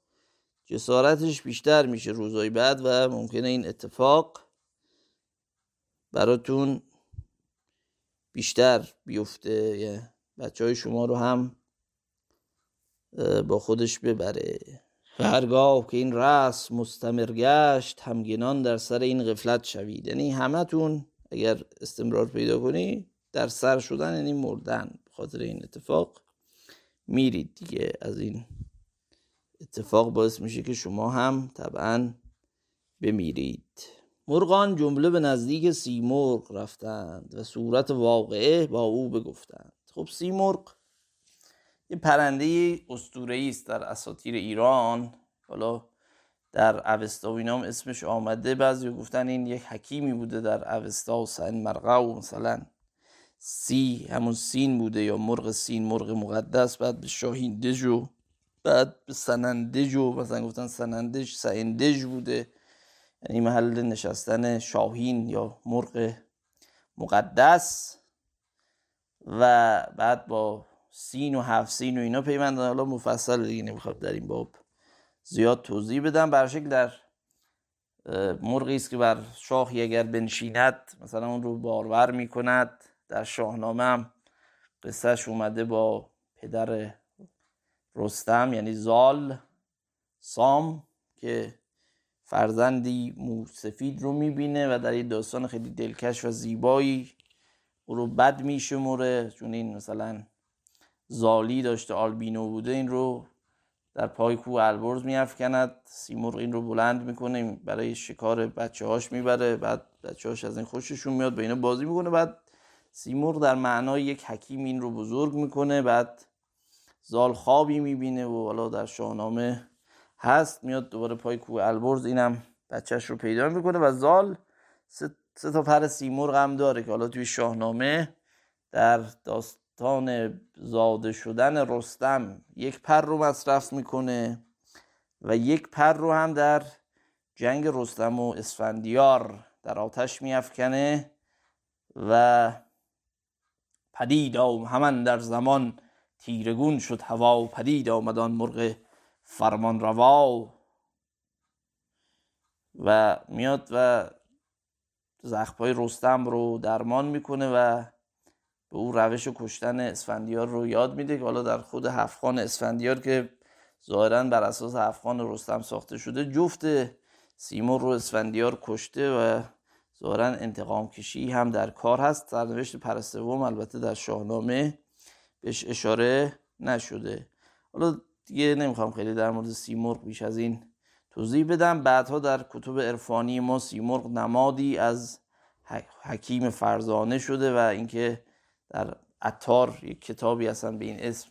B: جسارتش بیشتر میشه روزهای بعد و ممکنه این اتفاق براتون بیشتر بیفته. بچه های شما رو هم با خودش ببره. و هرگاه که این رسم مستمر گشت همگنان در سر این غفلت شوید. یعنی همتون اگر استمرار پیدا کنی در سر شدن یعنی مردن. خاطر این اتفاق میرید دیگه. از این اتفاق باعث میشه که شما هم طبعا بمیرید. مرغان جمله به نزدیک سیمرغ رفتند و صورت واقعه با او بگفتند. خب سیمرغ یه پرنده اسطوره‌ای است در اساطیر ایران. حالا در اوستا و اینام اسمش آمده بعضی گفتن این یک حکیمی بوده در اوستا و سن مرغه و مثلا سی همون سین بوده یا مرغ سین مرغ مقدس بعد به شاهین دژ بعد به سنندج و مثلا گفتن سنندج سندج بوده. یعنی محل نشستن شاهین یا مرغ مقدس و بعد با سین و هفت سین و اینا پیوندن. حالا مفصل دیگه نمی‌خواد در این باب زیاد توضیح بدم. بر شکل در مرغی است که بر شاخی اگر بنشیند مثلا اون رو بارور می‌کند. در شاهنامه هم قصهش اومده با پدر رستم یعنی زال سام که فرزندی موسفید رو می‌بینه و در یه داستان خیلی دلکش و زیبایی او رو بد میشموره. چون این مثلا زالی داشته آلبینو بوده این رو در پای کوه البرز میافکند. سیمرغ این رو بلند می‌کنه برای شکار بچه هاش می‌بره. بعد بچه هاش از این خوششون میاد به اینا بازی می‌کنه. بعد سیمرغ در معنای یک حکیم این رو بزرگ می‌کنه. بعد زال خوابی می‌بینه و حالا در شاهنامه هست میاد دوباره پای کوه البرز اینم بچهش رو پیدا می‌کنه و زال سه, تا پر سیمرغ هم داره که حالا توی شاهنامه در داستان زاده شدن رستم یک پر رو مصرف می‌کنه و یک پر رو هم در جنگ رستم و اسفندیار در آتش میافکنه و پدید همان در زمان تیرگون شد هوا و پدید آمدان مرغ فرمان روا و میاد و زخمای رستم رو درمان می‌کنه و به او روش کشتن اسفندیار رو یاد میده که حالا در خود هفخان اسفندیار که ظاهرا بر اساس هفخان رستم ساخته شده جفت سیمور رو اسفندیار کشته و ظاهرا انتقام کشی هم در کار هست. سرنوشت پرستوم البته در شاهنامه بهش اشاره نشده. حالا دیگه نمی‌خوام خیلی در مورد سیمرغ بیش از این توضیح بدم. بعدها در کتب عرفانی ما سیمرغ نمادی از حکیم فرزانه شده و اینکه در اتار یک کتابی هستن به این اسم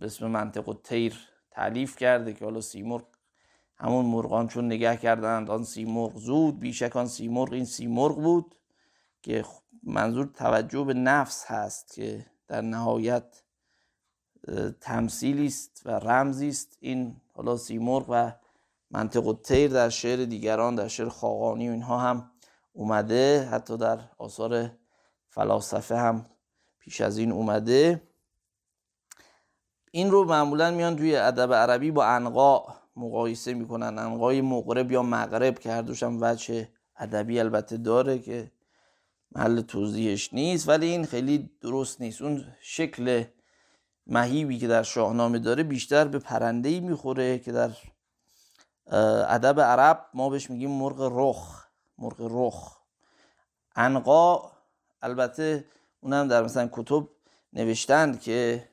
B: به اسم منطق و تیر تعلیف کرده که حالا سیمرغ همون مرغان چون نگه کردند آن سیمرغ زود بیشک آن سیمرغ این سیمرغ بود که منظور توجه به نفس هست که در نهایت تمثیلی است و رمزی است این حالا سیمرغ و منطق تیر در شعر دیگران در شعر خاقانی و اینها هم اومده. حتی در آثار فلاسفه هم پیش از این اومده. این رو معمولا میان توی ادب عربی با انقا مقایسه می‌کنن. انقای مغرب یا مغرب که هر دوشم وجه ادبی البته داره که محل توضیحش نیست ولی این خیلی درست نیست. اون شکل مهیبی که در شاهنامه داره بیشتر به پرنده ای می‌خوره که در ادب عرب ما بهش میگیم مرغ رخ مرغ رخ. انقا البته اونم در مثلا کتب نوشتند که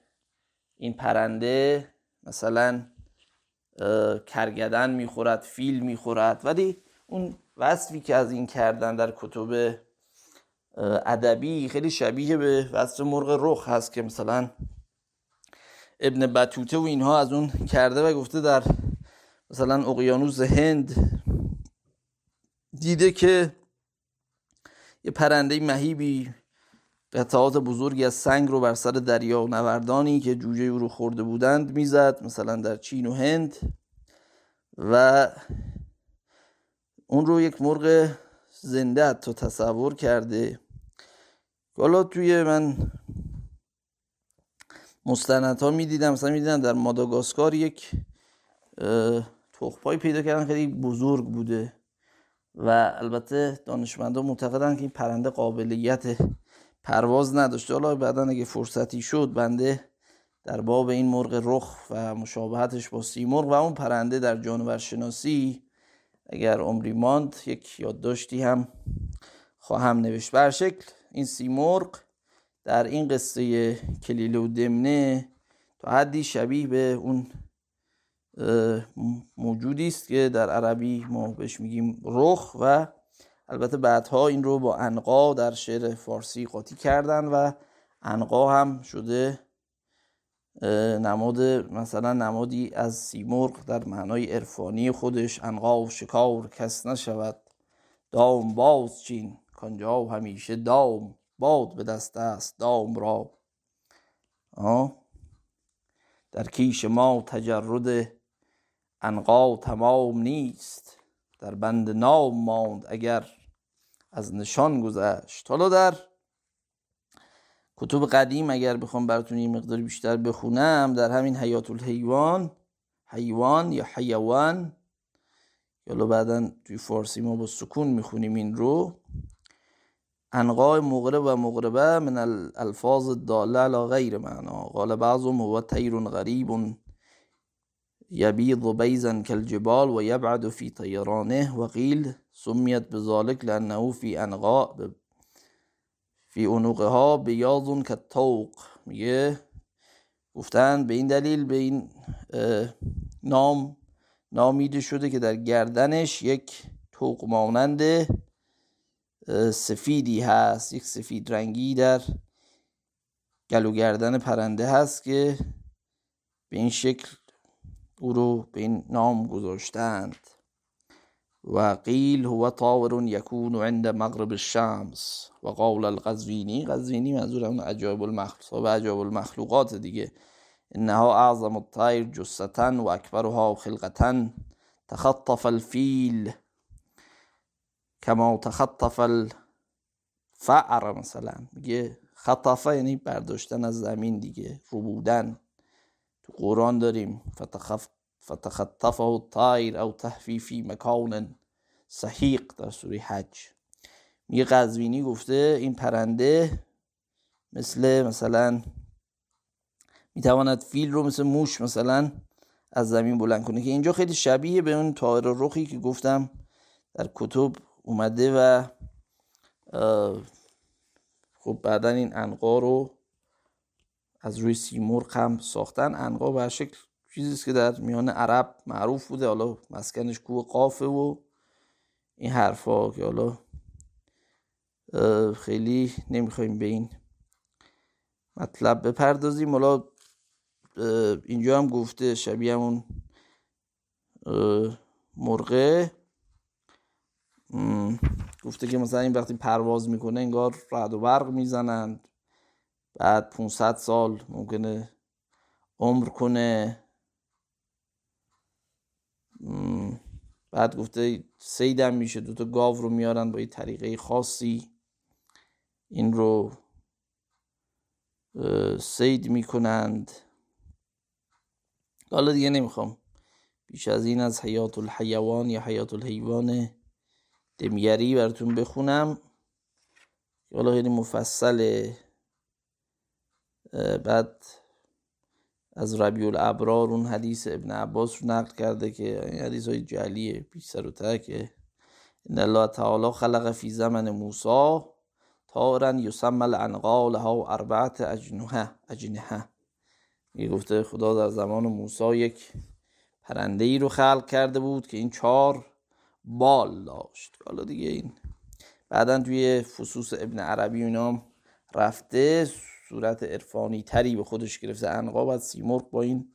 B: این پرنده مثلا کرگدن می‌خورد فیل می‌خورد ولی اون وصفی که از این کردن در کتب ادبی خیلی شبیه به وصف مرغ رخ هست که مثلا ابن بطوته و اینها از اون کرده و گفته در مثلا اقیانوس هند دیده که یه پرنده مهیبی قطعات بزرگی از سنگ رو بر سر دریا نوردانی که جوجه او رو خورده بودند می‌زد مثلا در چین و هند. و اون رو یک مرغ زنده حتی تصور کرده. حالا توی من مستندها می‌دیدم. مثلا می‌دیدم در ماداگاسکار یک تخپایی پیدا کردن خیلی بزرگ بوده و البته دانشمندان معتقدن که این پرنده قابلیت پرواز نداشته حالا بعدا اگه فرصتی شد بنده در باب این مرغ رخ و مشابهتش با سیمرغ و اون پرنده در جانور شناسی اگر عمری ماند یک یادداشتی هم خواهم نوشت. بر شکل این سیمرغ در این قصه کلیله و دمنه تا حدی شبیه به اون موجودی است که در عربی ما بهش میگیم رخ و البته بعدها این رو با انقا در شعر فارسی قاطی کردن و انقا هم شده نماد مثلا نمادی از سیمرغ در معنای عرفانی خودش انقا و شکار کس نشود دام باز چین کانجا همیشه دام. باد به دست است دام را. در کیش ما تجرد انقا تمام نیست در بند نام ماند اگر از نشان گذشت. حالا در کتب قدیم اگر بخوام براتون یه مقداری بیشتر بخونم در همین حیات الحیوان حیوان یا حیوان یا بعدا توی فارسی ما با سکون می‌خونیم این رو. انقاء مغرب و مغربه من الالفاظ الداله على غیر معنا. قال بعضهم هو تیر غریب يبيض بيزا كالجبال ويبعد في طيرانه وقيل سميت بذلك لأنه في أنغاء في عنقها بیاض کالطوق. میگه گفتن به این دلیل به این نام نامیده شده که در گردنش یک توق مانند سفیدی هست یک سفید رنگی در گلو گردن پرنده هست که به این شکل او رو به این نام گذاشتند. و قیل هو طاور یکون عند مغرب الشمس. و قول القزوینی قزوینی منظور اون عجاب المخلوقات و عجاب المخلوقات دیگه. انها اعظم الطیر جستا و اکبرها خلقتا. تخطف الفیل کما تخطف الفعر مثلا. میگه خطفه یعنی برداشتن از زمین دیگه بودن. تو قرآن داریم فتخف فتخطفه الطایر او تحفی فی مکان صحیق در سوره حج. میگه قزوینی گفته این پرنده مثل مثلا می‌تواند فیل رو مثل موش مثلا از زمین بلند کنه. که اینجا خیلی شبیه به اون تایر رخی که گفتم در کتب اومده و خب بعدا این انقا رو از روی سیمرغ هم ساختن. انقا به شکل چیزیست که در میان عرب معروف بوده. حالا مسکنش کوه قافه و این حرفا که حالا خیلی نمی‌خوایم به این مطلب بپردازیم. حالا اینجا هم گفته شبیه همون مرغه. گفته که مثلا این وقتی پرواز می‌کنه انگار رعد و برق می‌زنند. بعد 500 سال ممکنه عمر کنه. بعد گفته سیدم میشه دوتا گاو رو میارن با یه طریقه خاصی. این رو سید می‌کنند. حالا دیگه نمی‌خوام. بیش از این از حیات الحیوان یا حیات الحیوان دمیری براتون بخونم. حالا خیلی مفصله. بعد از ربیع الابرار اون حدیث ابن عباس رو نقل کرده که این حدیث های جلیه پیش سر و تکه ان الله تعالی خلق فی زمن موسی طارا یسمى لها اربعت اجنحه اجنحه. می گفته خدا در زمان موسی یک پرنده ای رو خلق کرده بود که این چهار بال داشت. حالا دیگه این بعدا توی فصوص ابن عربی اینا رفته صورت عرفانی تری به خودش گرفته. انقا و سیمرغ با این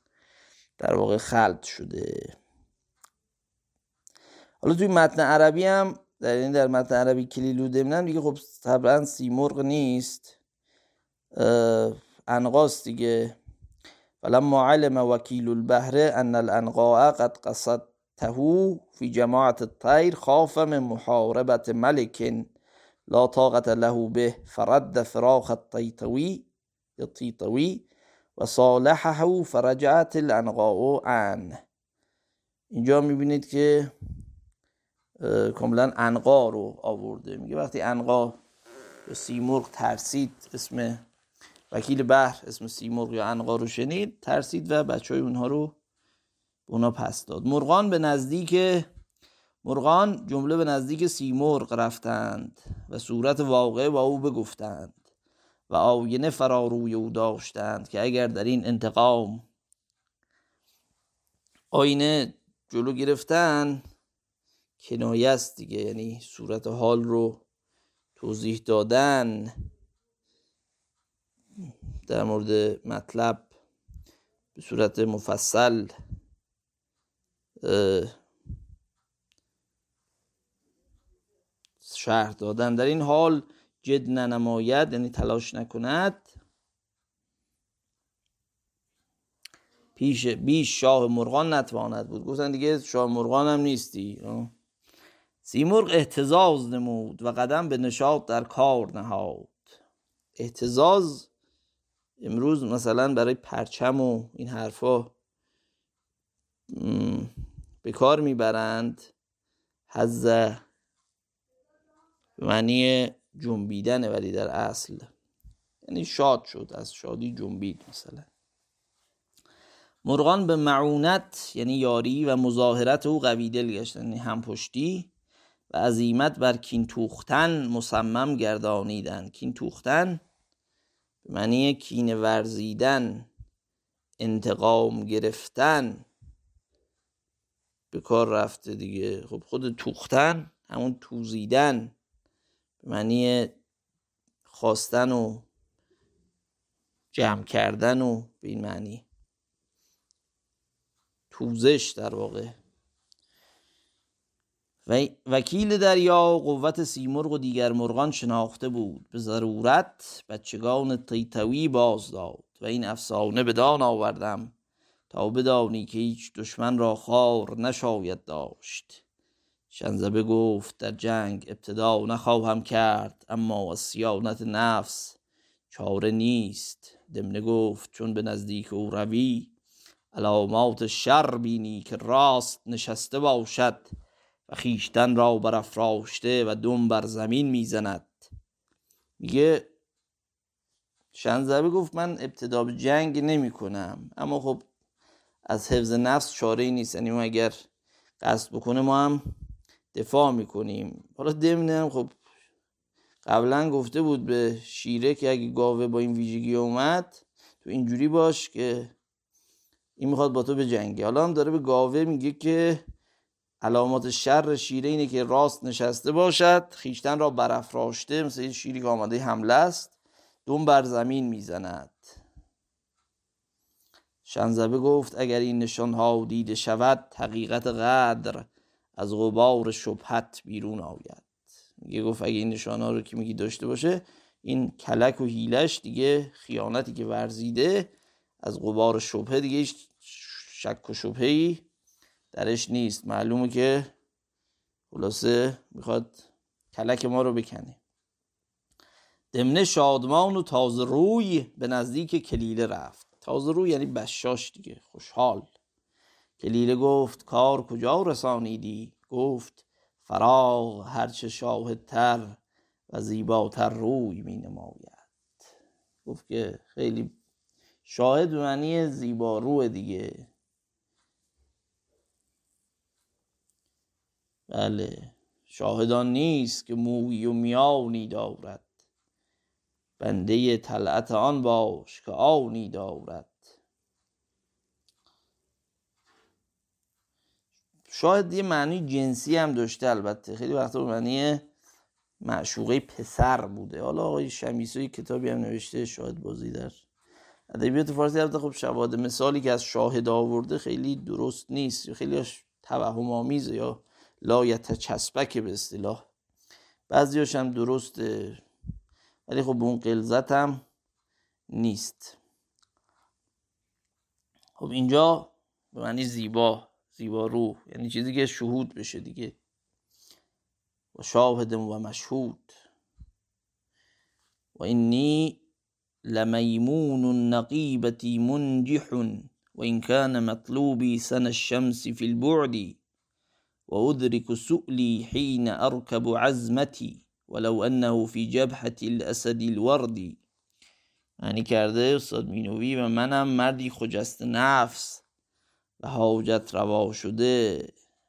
B: در واقع خلط شده. حالا توی متن عربی هم در این در متن عربی کلیلو دمنم دیگه خب طبعا سیمرغ نیست. انقاست دیگه. فلما علم وکیل البحر ان الانقاء قد قصدته في جماعة الطير خاف من محاربة ملك لا طاقة له به فرد فراخ الطيطوي الطيطوي و فرجعت الانقاء عن اینجا می‌بینید که کاملا انقا رو آورده. میگه وقتی انقا سیمرغ ترسید اسم وکیل بحر اسم سیمرغ یا انقا رو شنید ترسید و بچه های اونها رو به اونا پس داد. مرغان به نزدیک مرغان جمله به نزدیک سیمرغ رفتند و صورت واقع با او بگفتند و آینه فرا روی او داشتند که اگر در این انتقام آینه جلو گرفتن کنایه است دیگه یعنی صورت حال رو توضیح دادن در مورد مطلب به صورت مفصل شهر دادن. در این حال جد ننماید یعنی تلاش نکند. پیش بیش شاه مرغان نتواند بود. گفتن دیگه شاه مرغان هم نیستی. سیمرغ احتزاز نمود و قدم به نشاط در کار نهاد. احتزاز امروز مثلا برای پرچم و این حرفا به کار می‌برند. به معنی جنبیدنه ولی در اصل. یعنی شاد شد از شادی جنبید مثلا. مرغان به معونت یعنی یاری و مظاهرت او قوی دل گشتن یعنی هم پشتی و عظیمت بر کین توختن مصمم گردانیدن کین توختن به معنی کین ورزیدن انتقام گرفتن. به کار رفته دیگه. خب خود توختن همون توزیدن به معنی خواستن و جمع کردن و به این معنی توزش در واقع. و وکیل دریا قوت سیمرغ و دیگر مرغان شناخته بود. به ضرورت بچگان تیتوی باز داد و این افسانه بدان آوردم. تا بدانی که هیچ دشمن را خار نشاید داشت. شنزبه گفت در جنگ ابتدا نخواهم کرد اما از سیانت نفس چاره نیست. دمنه گفت چون به نزدیک او روی علامات شر بینی که راست نشسته باشد و خیشتن را برافراشته و دم بر زمین می‌زند. میگه شنزبه گفت من ابتدا به جنگ نمی کنم اما خب از حفظ نفس چاره ای نیست. یعنی اگر قصد بکنه ما هم دفاع می‌کنیم. حالا دمنه خب قبلا گفته بود به شیره که اگه گاوه با این ویژگی اومد تو اینجوری باش که این می‌خواد با تو به جنگی حالا هم داره به گاوه میگه که علامات شر شیره اینه که راست نشسته باشد خیشتن را برافراشته مثل شیری که آماده حمله است دوم بر زمین می‌زند. شنزبه گفت اگر این نشان ها دیده شود حقیقت قدر از غبار شبهت بیرون آید. میگه گفت اگه این نشان ها رو که میگی داشته باشه این کلک و هیلش دیگه خیانتی که ورزیده از غبار شبهه دیگه شک و شبهی درش نیست. معلومه که خلاصه می‌خواد کلک ما رو بکنه. دمنه شادمان و تازه روی به نزدیک کلیله رفت. تازه روی یعنی بشاش دیگه. خوشحال. کلیله گفت کار کجا رسانیدی؟ گفت فراغ هرچه شاهدتر و زیباتر روی می نماید. گفت که خیلی شاهد معنی زیبا روح دیگه. بله شاهدان نیست که موی و میانی دارد. بنده طلعت آن باش که آنی دارد. شاید یه معنی جنسی هم داشته البته. خیلی وقتا به معنی معشوقه پسر بوده. حالا آقای شمیسوی کتابی هم نوشته شاید بازی در ادبیات فارسی. البته خب شواهد مثالی که از شاهد آورده خیلی درست نیست. خیلی توهم آمیزه یا لایت چسبک به اصطلاح. بعضیاش هم درسته. ولی خب اون قلزت هم نیست خب اینجا به معنی زیبا زیبا روح. یعنی چیزی که شهود بشه دیگه. و شاهد و مشهود. و اینی لمیمون النقیبة منجح وإن كان مطلوبي سن الشمس في و وأدرك سؤلي حين أركب عزمتي ولو انه فی جبهت الاسد الوردی معنی کرده استاد مینوی و منم مردی خجست نفس و حاجت روا شده.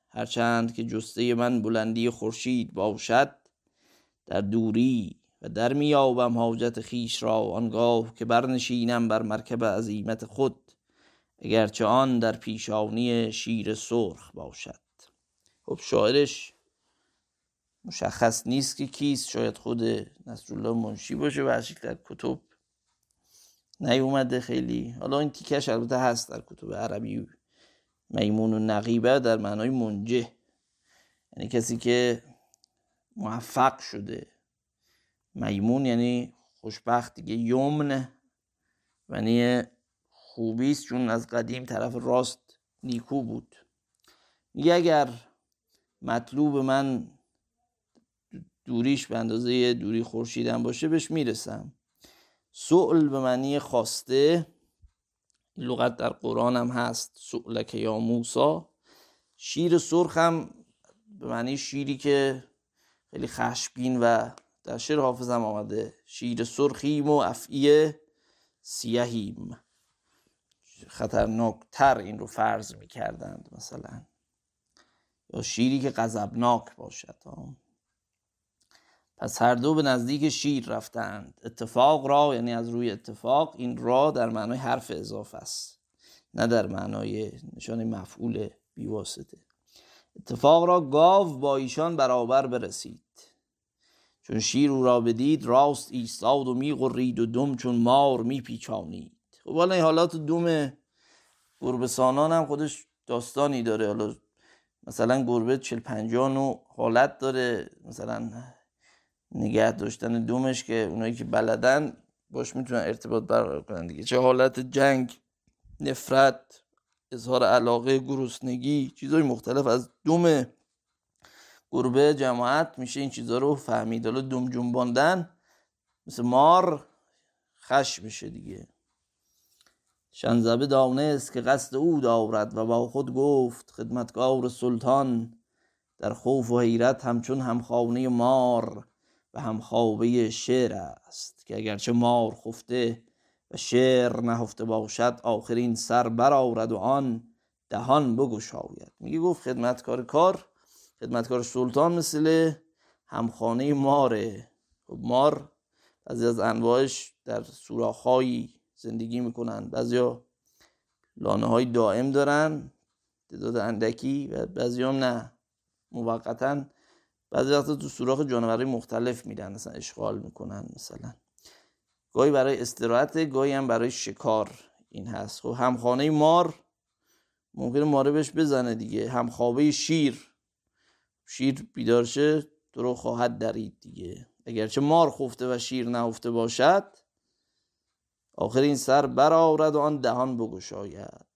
B: هرچند که جسته من بلندی خورشید باشد در دوری و در میابم حاجت خیش را آنگاه که برنشینم بر مرکب عظیمت خود اگرچه آن در پیشانی شیر سرخ باشد. خب شاعرش مشخص نیست که کیست. شاید خود نصرالله منشی باشه و در کتب نیومده خیلی. حالا این تیکش البته هست در کتب عربی. میمون و نقیبه در معنای منجه. یعنی کسی که موفق شده. میمون یعنی خوشبخت دیگه یمن. یعنی خوبی است چون از قدیم طرف راست نیکو بود. میگه اگر مطلوب من دوریش به اندازه دوری خورشیدن باشه بهش می‌رسم. سؤل به معنی خواسته لغت در قرآن هم هست سؤلک یا موسا شیر سرخ هم به معنی شیری که خیلی خشبین و در شعر حافظم آمده. شیر سرخیم و افعیه سیهیم. خطرناکتر این رو فرض می کردند مثلا. یا شیری که غضبناک باشد. پس هر دو به نزدیک شیر رفتند. اتفاق را یعنی از روی اتفاق این را در معنای حرف اضافه است نه در معنای نشان مفعول بیواسطه. اتفاق را گاو با ایشان برابر برسید. چون شیر او را بدید راست ایستاد و میغرید و دم چون مار میپیچانید خب حالا این حالات دوم گربسانان هم خودش داستانی داره. حالا مثلا گربه چل پنجان و حالت داره. مثلا نگه داشتن دومش که اونایی که بلدن باش می‌تونن ارتباط برقرار کنن دیگه. چه حالت جنگ نفرت اظهار علاقه گرسنگی چیزهای مختلف از دوم گربه جماعت میشه این چیزها رو فهمید. حالا دوم جنباندن مثل مار خش میشه دیگه. شنزبه دانست که قصد او دارد و با خود گفت خدمتگار سلطان در خوف و حیرت همچون همخانه مار و همخوابه شعر است که اگرچه مار خفته و شعر نهفته باشد آخرین سر برآورد و آن دهان بگشاید. میگه گفت خدمتکار کار خدمتکار سلطان مثل همخانه ماره خب مار بعضی از انواعش در سوراخهایی زندگی می‌کنن. بعضیا لانه های دائم دارن تعداد اندکی و بعضی هم نه. موقتا بعضی وقتا تو سوراخ جانورهای مختلف میرن مثلا اشغال می‌کنن مثلا. گاهی برای استراحت گاهی هم برای شکار این هست. خب همخانه مار ممکنه ماره بهش بزنه دیگه. همخوابه شیر. شیر بیدارشه تو رو خواهد درید دیگه. اگرچه مار خفته و شیر نهفته باشد آخر این سر برآورد و آن دهان بگشاید.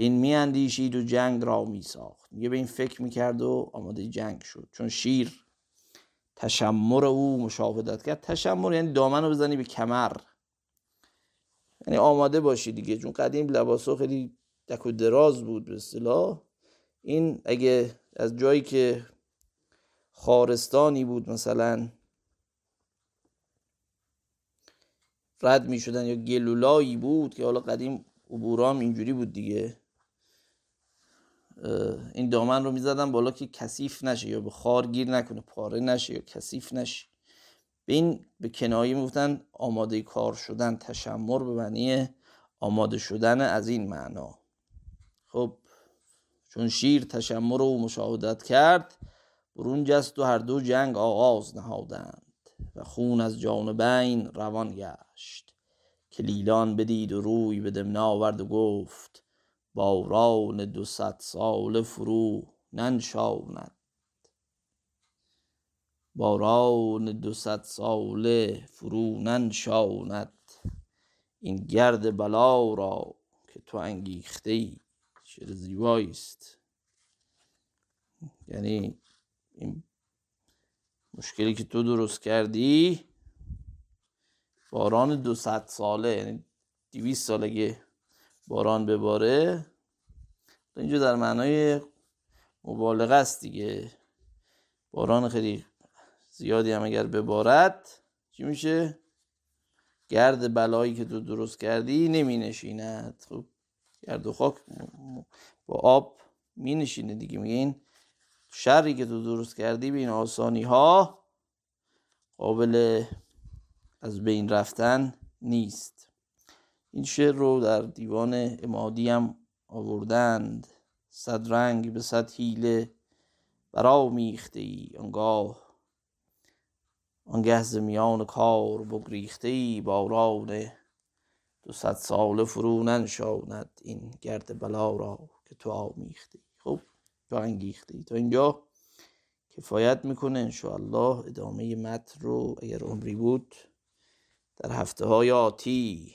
B: این میاندیشید و جنگ را می ساخت میگه به این فکر می‌کرد و آماده جنگ شد. چون شیر تشمر او مشاهدت کرد. تشمر یعنی دامن رو بزنی به کمر. یعنی آماده باشی دیگه. چون قدیم لباسا خیلی دک و دراز بود به اصطلاح. این اگه از جایی که خارستانی بود مثلا رد می شدن یا گلولایی بود که حالا قدیم عبورام اینجوری بود دیگه. این دامن رو می‌زدن بالا که کثیف نشه یا به خار گیر نکنه پاره نشه یا کثیف نشه. به این به کنایه می‌گفتن آماده کار شدن تشمر به معنی آماده شدن از این معنا. خب چون شیر تشمر رو مشاهدت کرد برون جست و هر دو جنگ آغاز نهادند و خون از جانبین روان گشت. کلیلان بدید و روی به دمنا آورد و گفت باران دو سال فرو ننشاند. باران دو سال فرو ننشاند. این گرد بلا را که تو انگیخته ای شعر زیبایی است. یعنی این مشکلی که تو درست کردی باران دو ساله یعنی دیویست سالگه باران بباره. اینجا در معنای مبالغه است دیگه. باران خیلی زیادی هم اگر ببارد چی میشه؟ گرد بلایی که تو درست کردی نمی نشیند. خب گرد و خاک با آب می نشینه دیگه. میگه این شری که تو درست کردی به این آسانی ها قابل از بین رفتن نیست. این شعر رو در دیوان امادی هم آوردند. صد رنگ به صد حیله برا میخته ای آنگاه. آنگه ز میان کار بگریخته ای باران دو صد ساله فرو ننشاند این گرد بلا را که تو آمیخته ای. خب تو انگیخته ای. تا اینجا کفایت می‌کنه انشاءالله ادامه متن رو اگر عمری بود در هفته های آتی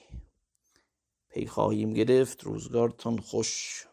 B: پی خواهیم گرفت روزگارتون خوش.